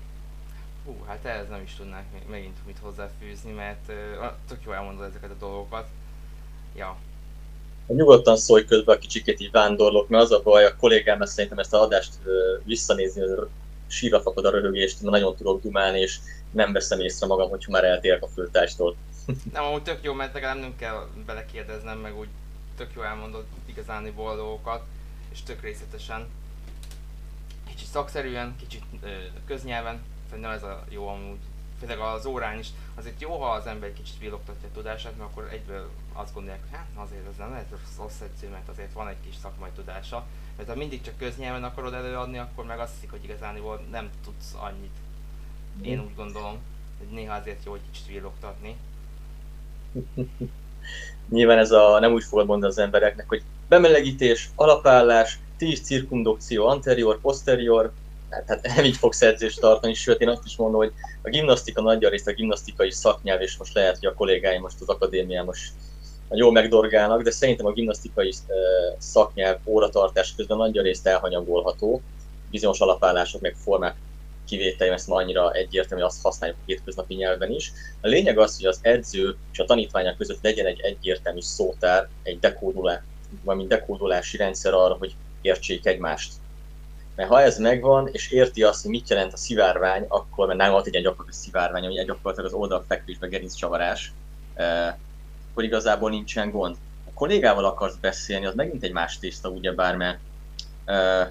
Hú, hát ehhez nem is tudnánk megint mit hozzáfűzni, mert uh, tök jó elmondod ezeket a dolgokat. Ja. Nyugodtan szólj közben a kicsikét így vándorlok, mert az a baj, a kollégám szerintem ezt a adást visszanézni, sírva fakad a röhögést, mert nagyon tudok dumálni, és nem veszem észre magam, hogyha már eltérek a főtárstól. nem, amúgy tök jó, mert legalább nem kell belekérdeznem, meg úgy tök jó elmondod igazán dolgokat, és tök részletesen. Kicsit szakszerűen, kicsit ö, köznyelven, szerintem ez a jó amúgy. Főleg az órán is, azért jó, ha az ember egy kicsit villogtatja a tudását, mert akkor egyből azt gondolják, hogy hát azért ez nem lehet rossz edző, mert azért van egy kis szakmai tudása. Mert ha mindig csak köznyelven akarod előadni, akkor meg azt hiszik, hogy igazán nem tudsz annyit. Én úgy gondolom, hogy néha azért jó, hogy kicsit villogtatni. Nyilván ez a, nem úgy fogod mondani az embereknek, hogy bemelegítés, alapállás, 10 cirkumdukció, anterior, posterior, tehát nem így fogsz edzést tartani, sőt én azt is mondom, hogy a gimnasztika nagy részt a gimnasztikai szaknyelv, és most lehet, hogy a kollégáim most az akadémián most jól megdorgálnak, de szerintem a gimnasztikai szaknyelv óratartás közben nagy részt elhanyagolható, bizonyos alapállások meg formák kivétel, ezt ma annyira egyértelmű, hogy azt használjuk a hétköznapi nyelven is. A lényeg az, hogy az edző és a tanítványok között legyen egy egyértelmű szótár, egy dekódolás, valami dekódolási rendszer arra, hogy értsék egymást. Mert ha ez megvan, és érti azt, hogy mit jelent a szivárvány, akkor, mert nálam volt egy ilyen gyakorlatilag szivárvány, ami gyakorlatilag az oldalfekvésbe gerincsavarás, eh, akkor igazából nincsen gond. A kollégával akarsz beszélni, az megint egy más tészta, ugyebár, mert eh,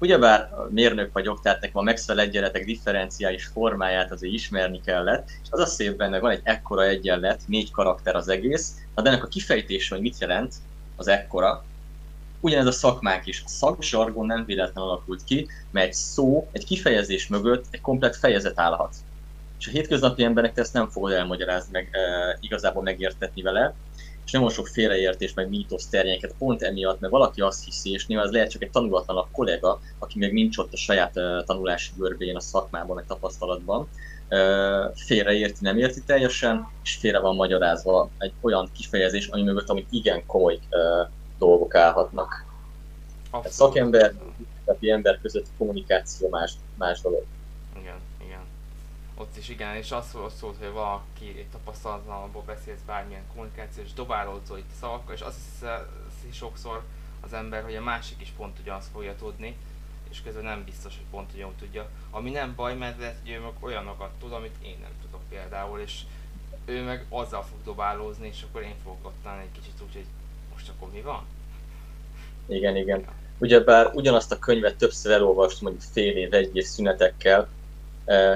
ugyebár mérnök vagyok, tehát nekem a megfelelő egyenletek differenciális formáját azért ismerni kellett, és az a szép benne, van egy ekkora egyenlet, négy karakter az egész, de ennek a kifejtése, hogy mit jelent az ekkora, ugyanez a szakmák is. A szaksargon nem véletlen alakult ki, mert egy szó, egy kifejezés mögött egy komplet fejezet állhat. És a hétköznapi embernek ezt nem fogod elmagyarázni, meg e, igazából megértetni vele, és nagyon sok félreértés, meg mítosz terjéneket pont emiatt, mert valaki azt hiszi, és nyilván az lehet csak egy tanulatlan kollega, aki még nincs ott a saját e, tanulási görbén, a szakmában, meg tapasztalatban, e, félreérti, nem érti teljesen, és félre van magyarázva egy olyan kifejezés, ami mögött, amit igen komoly e, dolgok állhatnak. Abszolút. szakember, tehát ember között kommunikáció más, más dolog. Igen, igen. Ott is igen, és az szólt, hogy valaki egy tapasztalatlanból beszélsz bármilyen kommunikációs dobálódzó itt szavakkal, és azt hiszi sokszor az ember, hogy a másik is pont ugyanazt fogja tudni, és közben nem biztos, hogy pont ugyanúgy tudja. Ami nem baj, mert lehet, hogy ő meg olyanokat tud, amit én nem tudok például, és ő meg azzal fog dobálózni, és akkor én fogok ott egy kicsit úgy, hogy most akkor mi van? Igen, igen. Ugyebár ugyanazt a könyvet többször elolvastam, mondjuk fél év, egy év szünetekkel,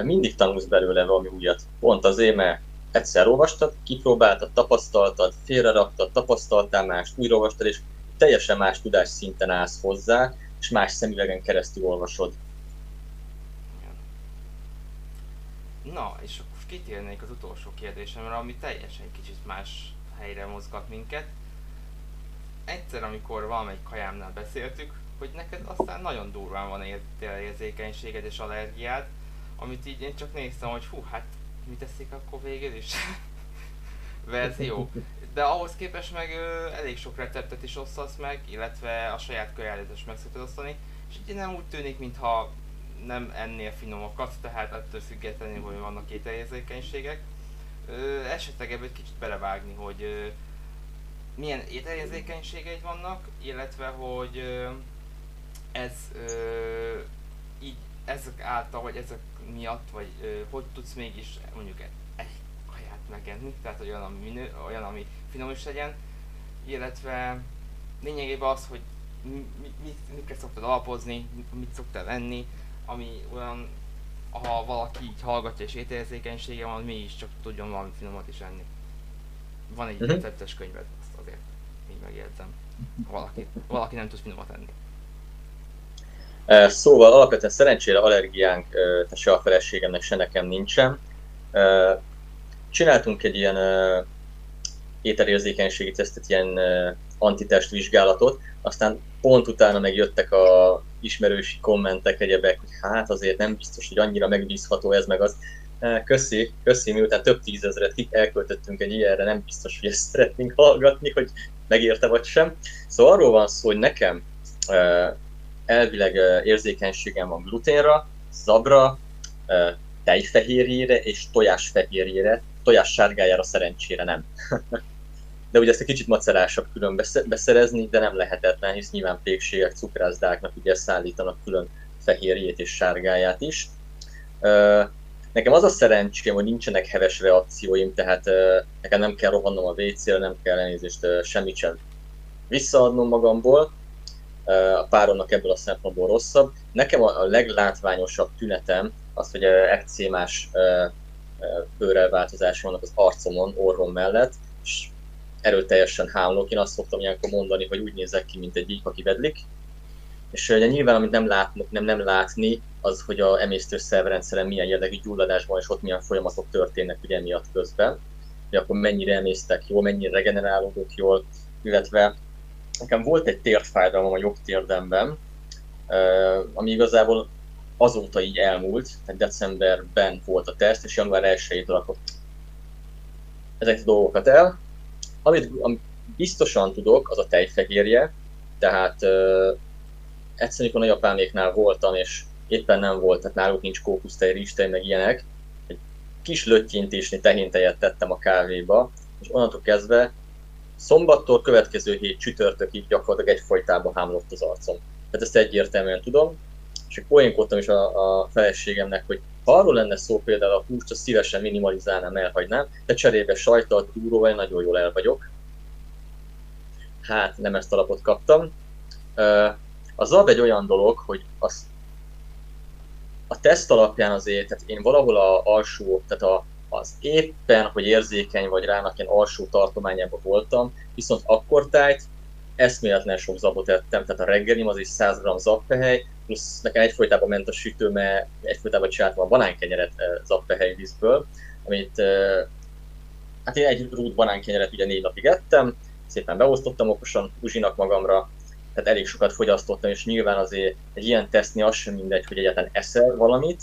mindig tanulsz belőle valami újat. Pont azért, mert egyszer olvastad, kipróbáltad, tapasztaltad, félreraktad, tapasztaltál mást, újraolvastad, és teljesen más tudás szinten állsz hozzá, és más szemüvegen keresztül olvasod. Na, és akkor kitérnék az utolsó kérdésemre, ami teljesen kicsit más helyre mozgat minket egyszer, amikor valamelyik kajámnál beszéltük, hogy neked aztán nagyon durván van érzékenységed és allergiád, amit így én csak néztem, hogy hú, hát mit teszik akkor végül is? verzió. De ahhoz képest meg ö, elég sok receptet is osztasz meg, illetve a saját kölyádat is meg szoktad osztani, és így nem úgy tűnik, mintha nem ennél finomakat, tehát ettől függetlenül, hogy vannak ételérzékenységek. esetleg ebből egy kicsit belevágni, hogy ö, milyen ételérzékenységeid vannak, illetve hogy ez így ezek által, vagy ezek miatt, vagy hogy tudsz mégis mondjuk egy kaját megenni, tehát olyan, ami, minő, olyan, ami finom is legyen, illetve lényegében az, hogy mit, mit, mit szoktad alapozni, mit szoktál enni, ami olyan ha valaki így hallgatja és ételérzékenysége van, mi is csak tudjon valami finomat is enni. Van egy uh-huh. receptes könyved, megjegyzem. Valaki, valaki nem tud finomat enni. Szóval alapvetően szerencsére allergiánk se a feleségemnek, se nekem nincsen. Csináltunk egy ilyen ételérzékenységi tesztet, ilyen antitest vizsgálatot, aztán pont utána megjöttek a ismerősi kommentek, egyebek, hogy hát azért nem biztos, hogy annyira megbízható ez meg az. Köszi, köszi, miután több tízezret elköltöttünk egy ilyenre, nem biztos, hogy ezt szeretnénk hallgatni, hogy megérte vagy sem. Szóval arról van szó, hogy nekem elvileg érzékenységem van gluténra, zabra, tejfehérjére és tojásfehérjére, tojás sárgájára szerencsére nem. de ugye ezt egy kicsit macerásabb külön beszerezni, de nem lehetetlen, hisz nyilván pékségek, cukrászdáknak ugye szállítanak külön fehérjét és sárgáját is. Nekem az a szerencsém, hogy nincsenek heves reakcióim, tehát nekem nem kell rohannom a WC-re, nem kell elnézést semmit sem visszaadnom magamból. A páronnak ebből a szempontból rosszabb. Nekem a leglátványosabb tünetem az, hogy ekcémás bőrelváltozás vannak az arcomon, orrom mellett, és erőteljesen hámlok. Én azt szoktam ilyenkor mondani, hogy úgy nézek ki, mint egy gyík, aki vedlik. És ugye nyilván, amit nem, látni, nem, nem látni, az, hogy a emésztő szervrendszeren milyen jellegű gyulladás van, és ott milyen folyamatok történnek ugye miatt közben. Hogy akkor mennyire emésztek jól, mennyire regenerálódok jól, illetve nekem volt egy térfájdalmam a jobb térdemben, ami igazából azóta így elmúlt, tehát decemberben volt a teszt, és január 1-től akkor ezeket a dolgokat el, amit, amit biztosan tudok, az a tejfehérje, tehát uh, egyszerűen, amikor nagyapáméknál voltam, és éppen nem volt, tehát náluk nincs kókusztej, rizstej, meg ilyenek, egy kis löttyintésni tehéntejet tettem a kávéba, és onnantól kezdve szombattól következő hét csütörtökig gyakorlatilag egyfolytában hámlott az arcom. Tehát ezt egyértelműen tudom, és poénkodtam is a, a feleségemnek, hogy ha arról lenne szó például a húst, azt szívesen minimalizálnám, elhagynám, de cserébe sajtal, túróval nagyon jól el vagyok. Hát nem ezt a lapot kaptam. A zab egy olyan dolog, hogy az, a teszt alapján azért, tehát én valahol a alsó, tehát a, az éppen, hogy érzékeny vagy rának ilyen alsó tartományában voltam, viszont akkor tájt eszméletlen sok zabot ettem, tehát a reggelim az is 100 g zappehely, plusz nekem egyfolytában ment a sütő, mert egyfolytában csináltam a banánkenyeret eh, zappehely vízből, amit eh, hát én egy rút banánkenyeret ugye négy napig ettem, szépen beosztottam okosan Uzsinak magamra, tehát elég sokat fogyasztottam, és nyilván azért egy ilyen tesztni az sem mindegy, hogy egyáltalán eszel valamit,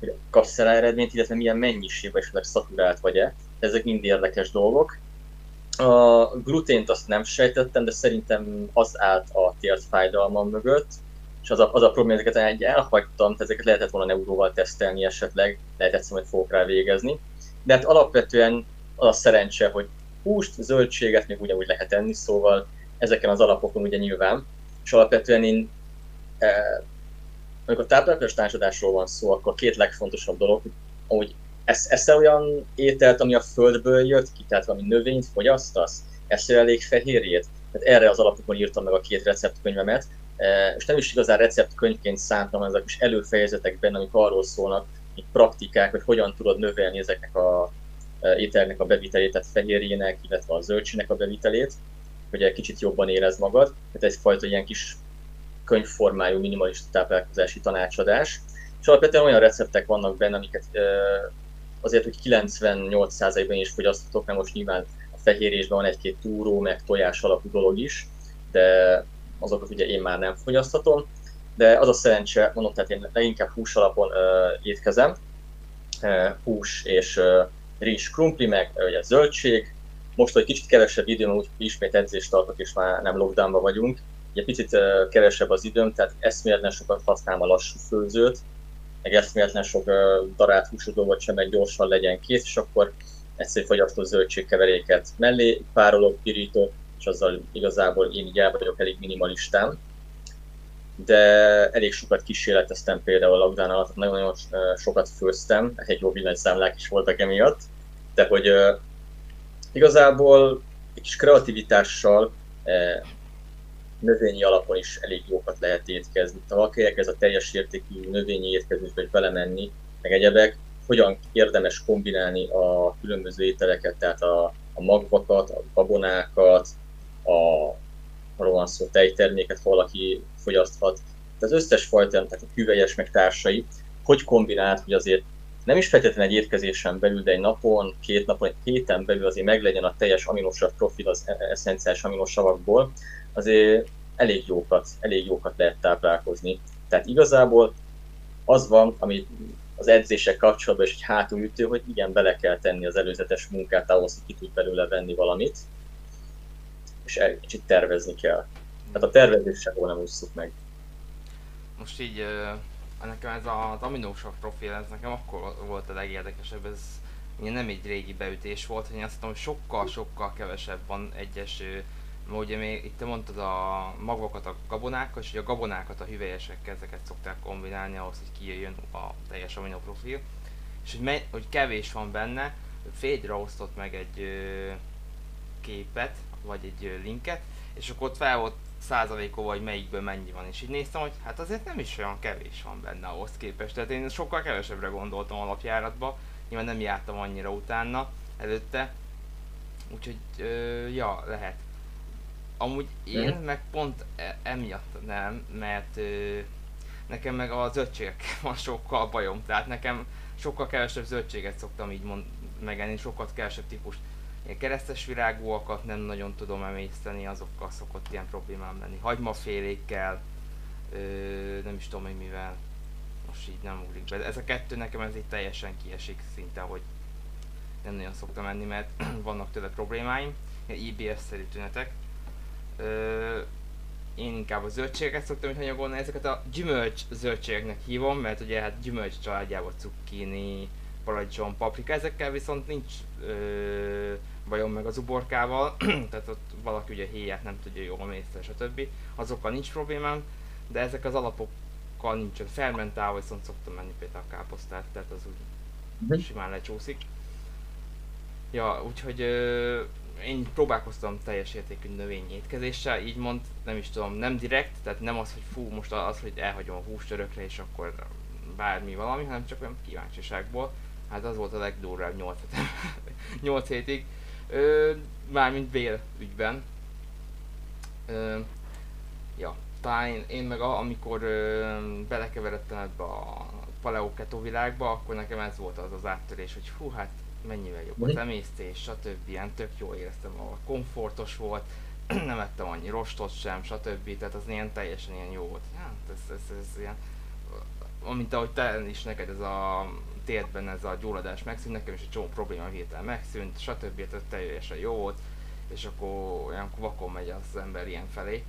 hogy kapsz rá eredményt, illetve milyen mennyiségben esetleg szaturált vagy-e. Ezek mind érdekes dolgok. A glutént azt nem sejtettem, de szerintem az állt a tért fájdalmam mögött, és az a, az a probléma, ezeket egy elhagytam, tehát ezeket lehetett volna neuróval tesztelni esetleg, lehetett hogy fogok rá végezni. De hát alapvetően az a szerencse, hogy húst, zöldséget még ugyanúgy lehet enni, szóval ezeken az alapokon ugye nyilván, és alapvetően én eh, amikor táplálkozás társadásról van szó, akkor két legfontosabb dolog, hogy esz, eszel olyan ételt, ami a földből jött ki, tehát valami növényt fogyasztasz, eszel elég fehérjét, tehát erre az alapokon írtam meg a két receptkönyvemet, e, és nem is igazán receptkönyvként szántam ezek is előfejezetekben, amik arról szólnak, hogy praktikák, hogy hogyan tudod növelni ezeknek a e, ételnek a bevitelét, tehát fehérjének, illetve a zöldségnek a bevitelét, hogy egy kicsit jobban érez magad. Tehát egyfajta ilyen kis könyvformájú minimalista táplálkozási tanácsadás. És alapvetően olyan receptek vannak benne, amiket azért, hogy 98%-ban is fogyasztatok, mert most nyilván a fehérésben van egy-két túró, meg tojás alapú dolog is, de azokat ugye én már nem fogyasztatom. De az a szerencse, mondom, tehát én leginkább hús alapon uh, étkezem, uh, hús és uh, rizs krumpli, meg uh, ugye zöldség. Most, hogy kicsit kevesebb időm, úgy ismét edzést tartok, és már nem lockdownban vagyunk, Ugye picit uh, kevesebb az időm, tehát eszméletlen sokat használom a lassú főzőt, meg eszméletlen sok uh, darált húsú dolgot sem, meg gyorsan legyen kész, és akkor egyszerű fagyasztó zöldségkeveréket mellé párolok, pirítok, és azzal igazából én így el vagyok elég minimalistán. De elég sokat kísérleteztem például a lockdown alatt, nagyon-nagyon sokat főztem, egy jó villanyszámlák is voltak emiatt, de hogy igazából egy kis kreativitással uh, növényi alapon is elég jókat lehet étkezni. Ha valaki ez a teljes értékű növényi étkezésbe belemenni, meg egyebek, hogyan érdemes kombinálni a különböző ételeket, tehát a, a magvakat, a gabonákat, a arról van szó, tejterméket, ha valaki fogyaszthat. Tehát az összes fajta, tehát a hüvelyes meg társai, hogy kombinált, hogy azért nem is feltétlenül egy étkezésen belül, de egy napon, két napon, egy héten belül azért meglegyen a teljes aminosav profil az e- eszenciális aminosavakból, azért elég jókat, elég jókat lehet táplálkozni. Tehát igazából az van, ami az edzések kapcsolatban is egy hátulütő, hogy igen, bele kell tenni az előzetes munkát ahhoz, hogy ki tud belőle venni valamit, és egy kicsit tervezni kell. Tehát a tervezés sehol nem ússzuk meg. Most így nekem ez az aminósav profil, ez nekem akkor volt a legérdekesebb, ez ugye nem egy régi beütés volt, hogy azt mondom, hogy sokkal-sokkal kevesebb van egyes ugye még itt te mondtad a magvakat a gabonákkal, és hogy a gabonákat a hüvelyesekkel ezeket szokták kombinálni ahhoz, hogy kijöjjön a teljes aminoprofil. És hogy, me- hogy kevés van benne, Fédre osztott meg egy ö, képet, vagy egy ö, linket, és akkor ott fel volt százalékol, vagy melyikből mennyi van, és így néztem, hogy hát azért nem is olyan kevés van benne ahhoz képest, tehát én sokkal kevesebbre gondoltam alapjáratba, nyilván nem jártam annyira utána, előtte, úgyhogy ö, ja, lehet. Amúgy én mm. meg pont e- emiatt nem, mert ö, nekem meg a zöldségek van sokkal bajom, tehát nekem sokkal kevesebb zöldséget szoktam így mond, megenni, sokkal kevesebb típust. Ilyen keresztes virágúakat nem nagyon tudom emészteni, azokkal szokott ilyen problémám lenni. Hagymafélékkel, ö, nem is tudom, hogy mivel, most így nem ugrik be. Ez a kettő nekem ez így teljesen kiesik szinte, hogy nem nagyon szoktam enni, mert vannak tőle problémáim, ilyen IBS-szerű tünetek. Ö, én inkább a zöldségeket szoktam itt anyagolni, ezeket a gyümölcs zöldségeknek hívom, mert ugye hát gyümölcs családjában cukkini, paradicsom, paprika, ezekkel viszont nincs ö, bajom meg az uborkával, tehát ott valaki ugye héját nem tudja jól mészteni, stb. Azokkal nincs problémám, de ezek az alapokkal nincsen fermentálva, viszont szoktam menni például a káposztát, tehát az úgy uh-huh. simán lecsúszik. Ja, úgyhogy ö, én próbálkoztam teljes értékű növényi étkezéssel, így mond, nem is tudom, nem direkt, tehát nem az, hogy fú, most az, hogy elhagyom a húst örökre, és akkor bármi valami, hanem csak olyan kíváncsiságból. Hát az volt a legdurvább 8, 8 hétig. Ö, mármint Bél ügyben. Ö, ja, talán én, én meg a, amikor ö, belekeveredtem ebbe a paleoketo világba, akkor nekem ez volt az az áttörés, hogy hú, hát mennyivel jobb az emésztés, stb. Ilyen tök jól éreztem magam, komfortos volt, nem ettem annyi rostot sem, stb. Tehát az ilyen teljesen ilyen jó volt. Hát ez, ez, ez ilyen, amint ahogy te is neked ez a térdben ez a gyulladás megszűnt, nekem is egy csomó probléma hirtelen megszűnt, stb. Tehát teljesen jó volt, és akkor olyan vakon megy az ember ilyen felé.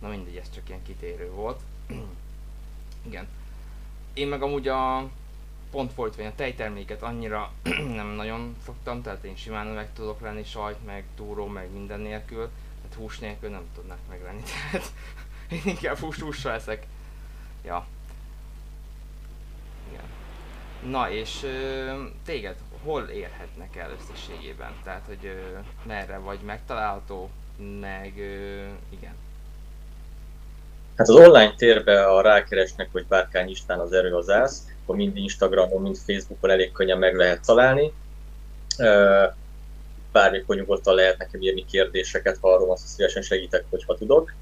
Na mindegy, ez csak ilyen kitérő volt. Igen. Én meg amúgy a pont fordítva, a tejterméket annyira nem nagyon szoktam, tehát én simán meg tudok lenni sajt, meg túró, meg minden nélkül, tehát hús nélkül nem tudnak meglenni, tehát én inkább hús hússal eszek. Ja. Na és ö, téged hol érhetnek el összességében? Tehát, hogy ö, merre vagy megtalálható, meg ö, igen. Hát az online térbe, a rákeresnek, hogy Bárkány István az erő az ász, akkor mind Instagramon, mind Facebookon elég könnyen meg lehet találni. Bármikor nyugodtan lehet nekem írni kérdéseket, ha arról van szívesen segítek, hogyha tudok.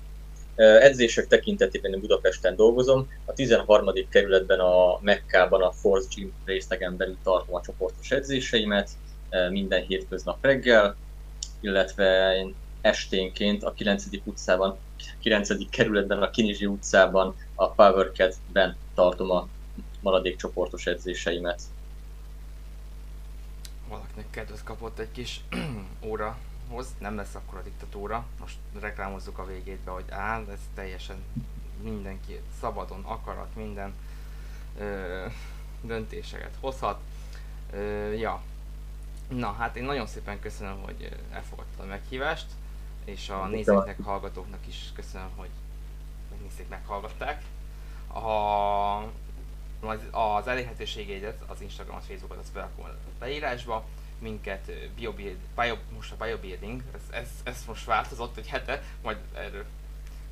Edzések tekintetében én Budapesten dolgozom. A 13. kerületben a Mekkában a Force Gym részlegen belül tartom a csoportos edzéseimet minden hétköznap reggel, illetve én esténként a 9. utcában, 9. kerületben, a Kinizsi utcában, a PowerCat-ben tartom a maradék csoportos edzéseimet. Valakinek kedvet kapott egy kis órahoz, nem lesz akkor a diktatúra, most reklámozzuk a végétbe, hogy áll, ez teljesen mindenki szabadon akarat, minden ö, döntéseket hozhat. Ö, ja, na hát én nagyon szépen köszönöm, hogy elfogadtad a meghívást, és a nézőknek, hallgatóknak is köszönöm, hogy megnézték, meghallgatták. Ha az, elérhetőségeidet, az Instagram, az Facebookot, az berakom a beírásba, minket BioBuild, Bio, most a BioBuilding, ez, ez, ez most változott egy hete, majd erről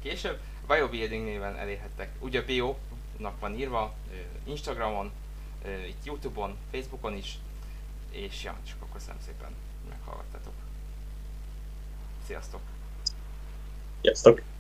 később, BioBuilding néven elérhettek, ugye a Bio-nak van írva Instagramon, itt Youtube-on, Facebookon is, és ja, csak akkor köszönöm szépen, meghallgattatok. Sziasztok! Sziasztok!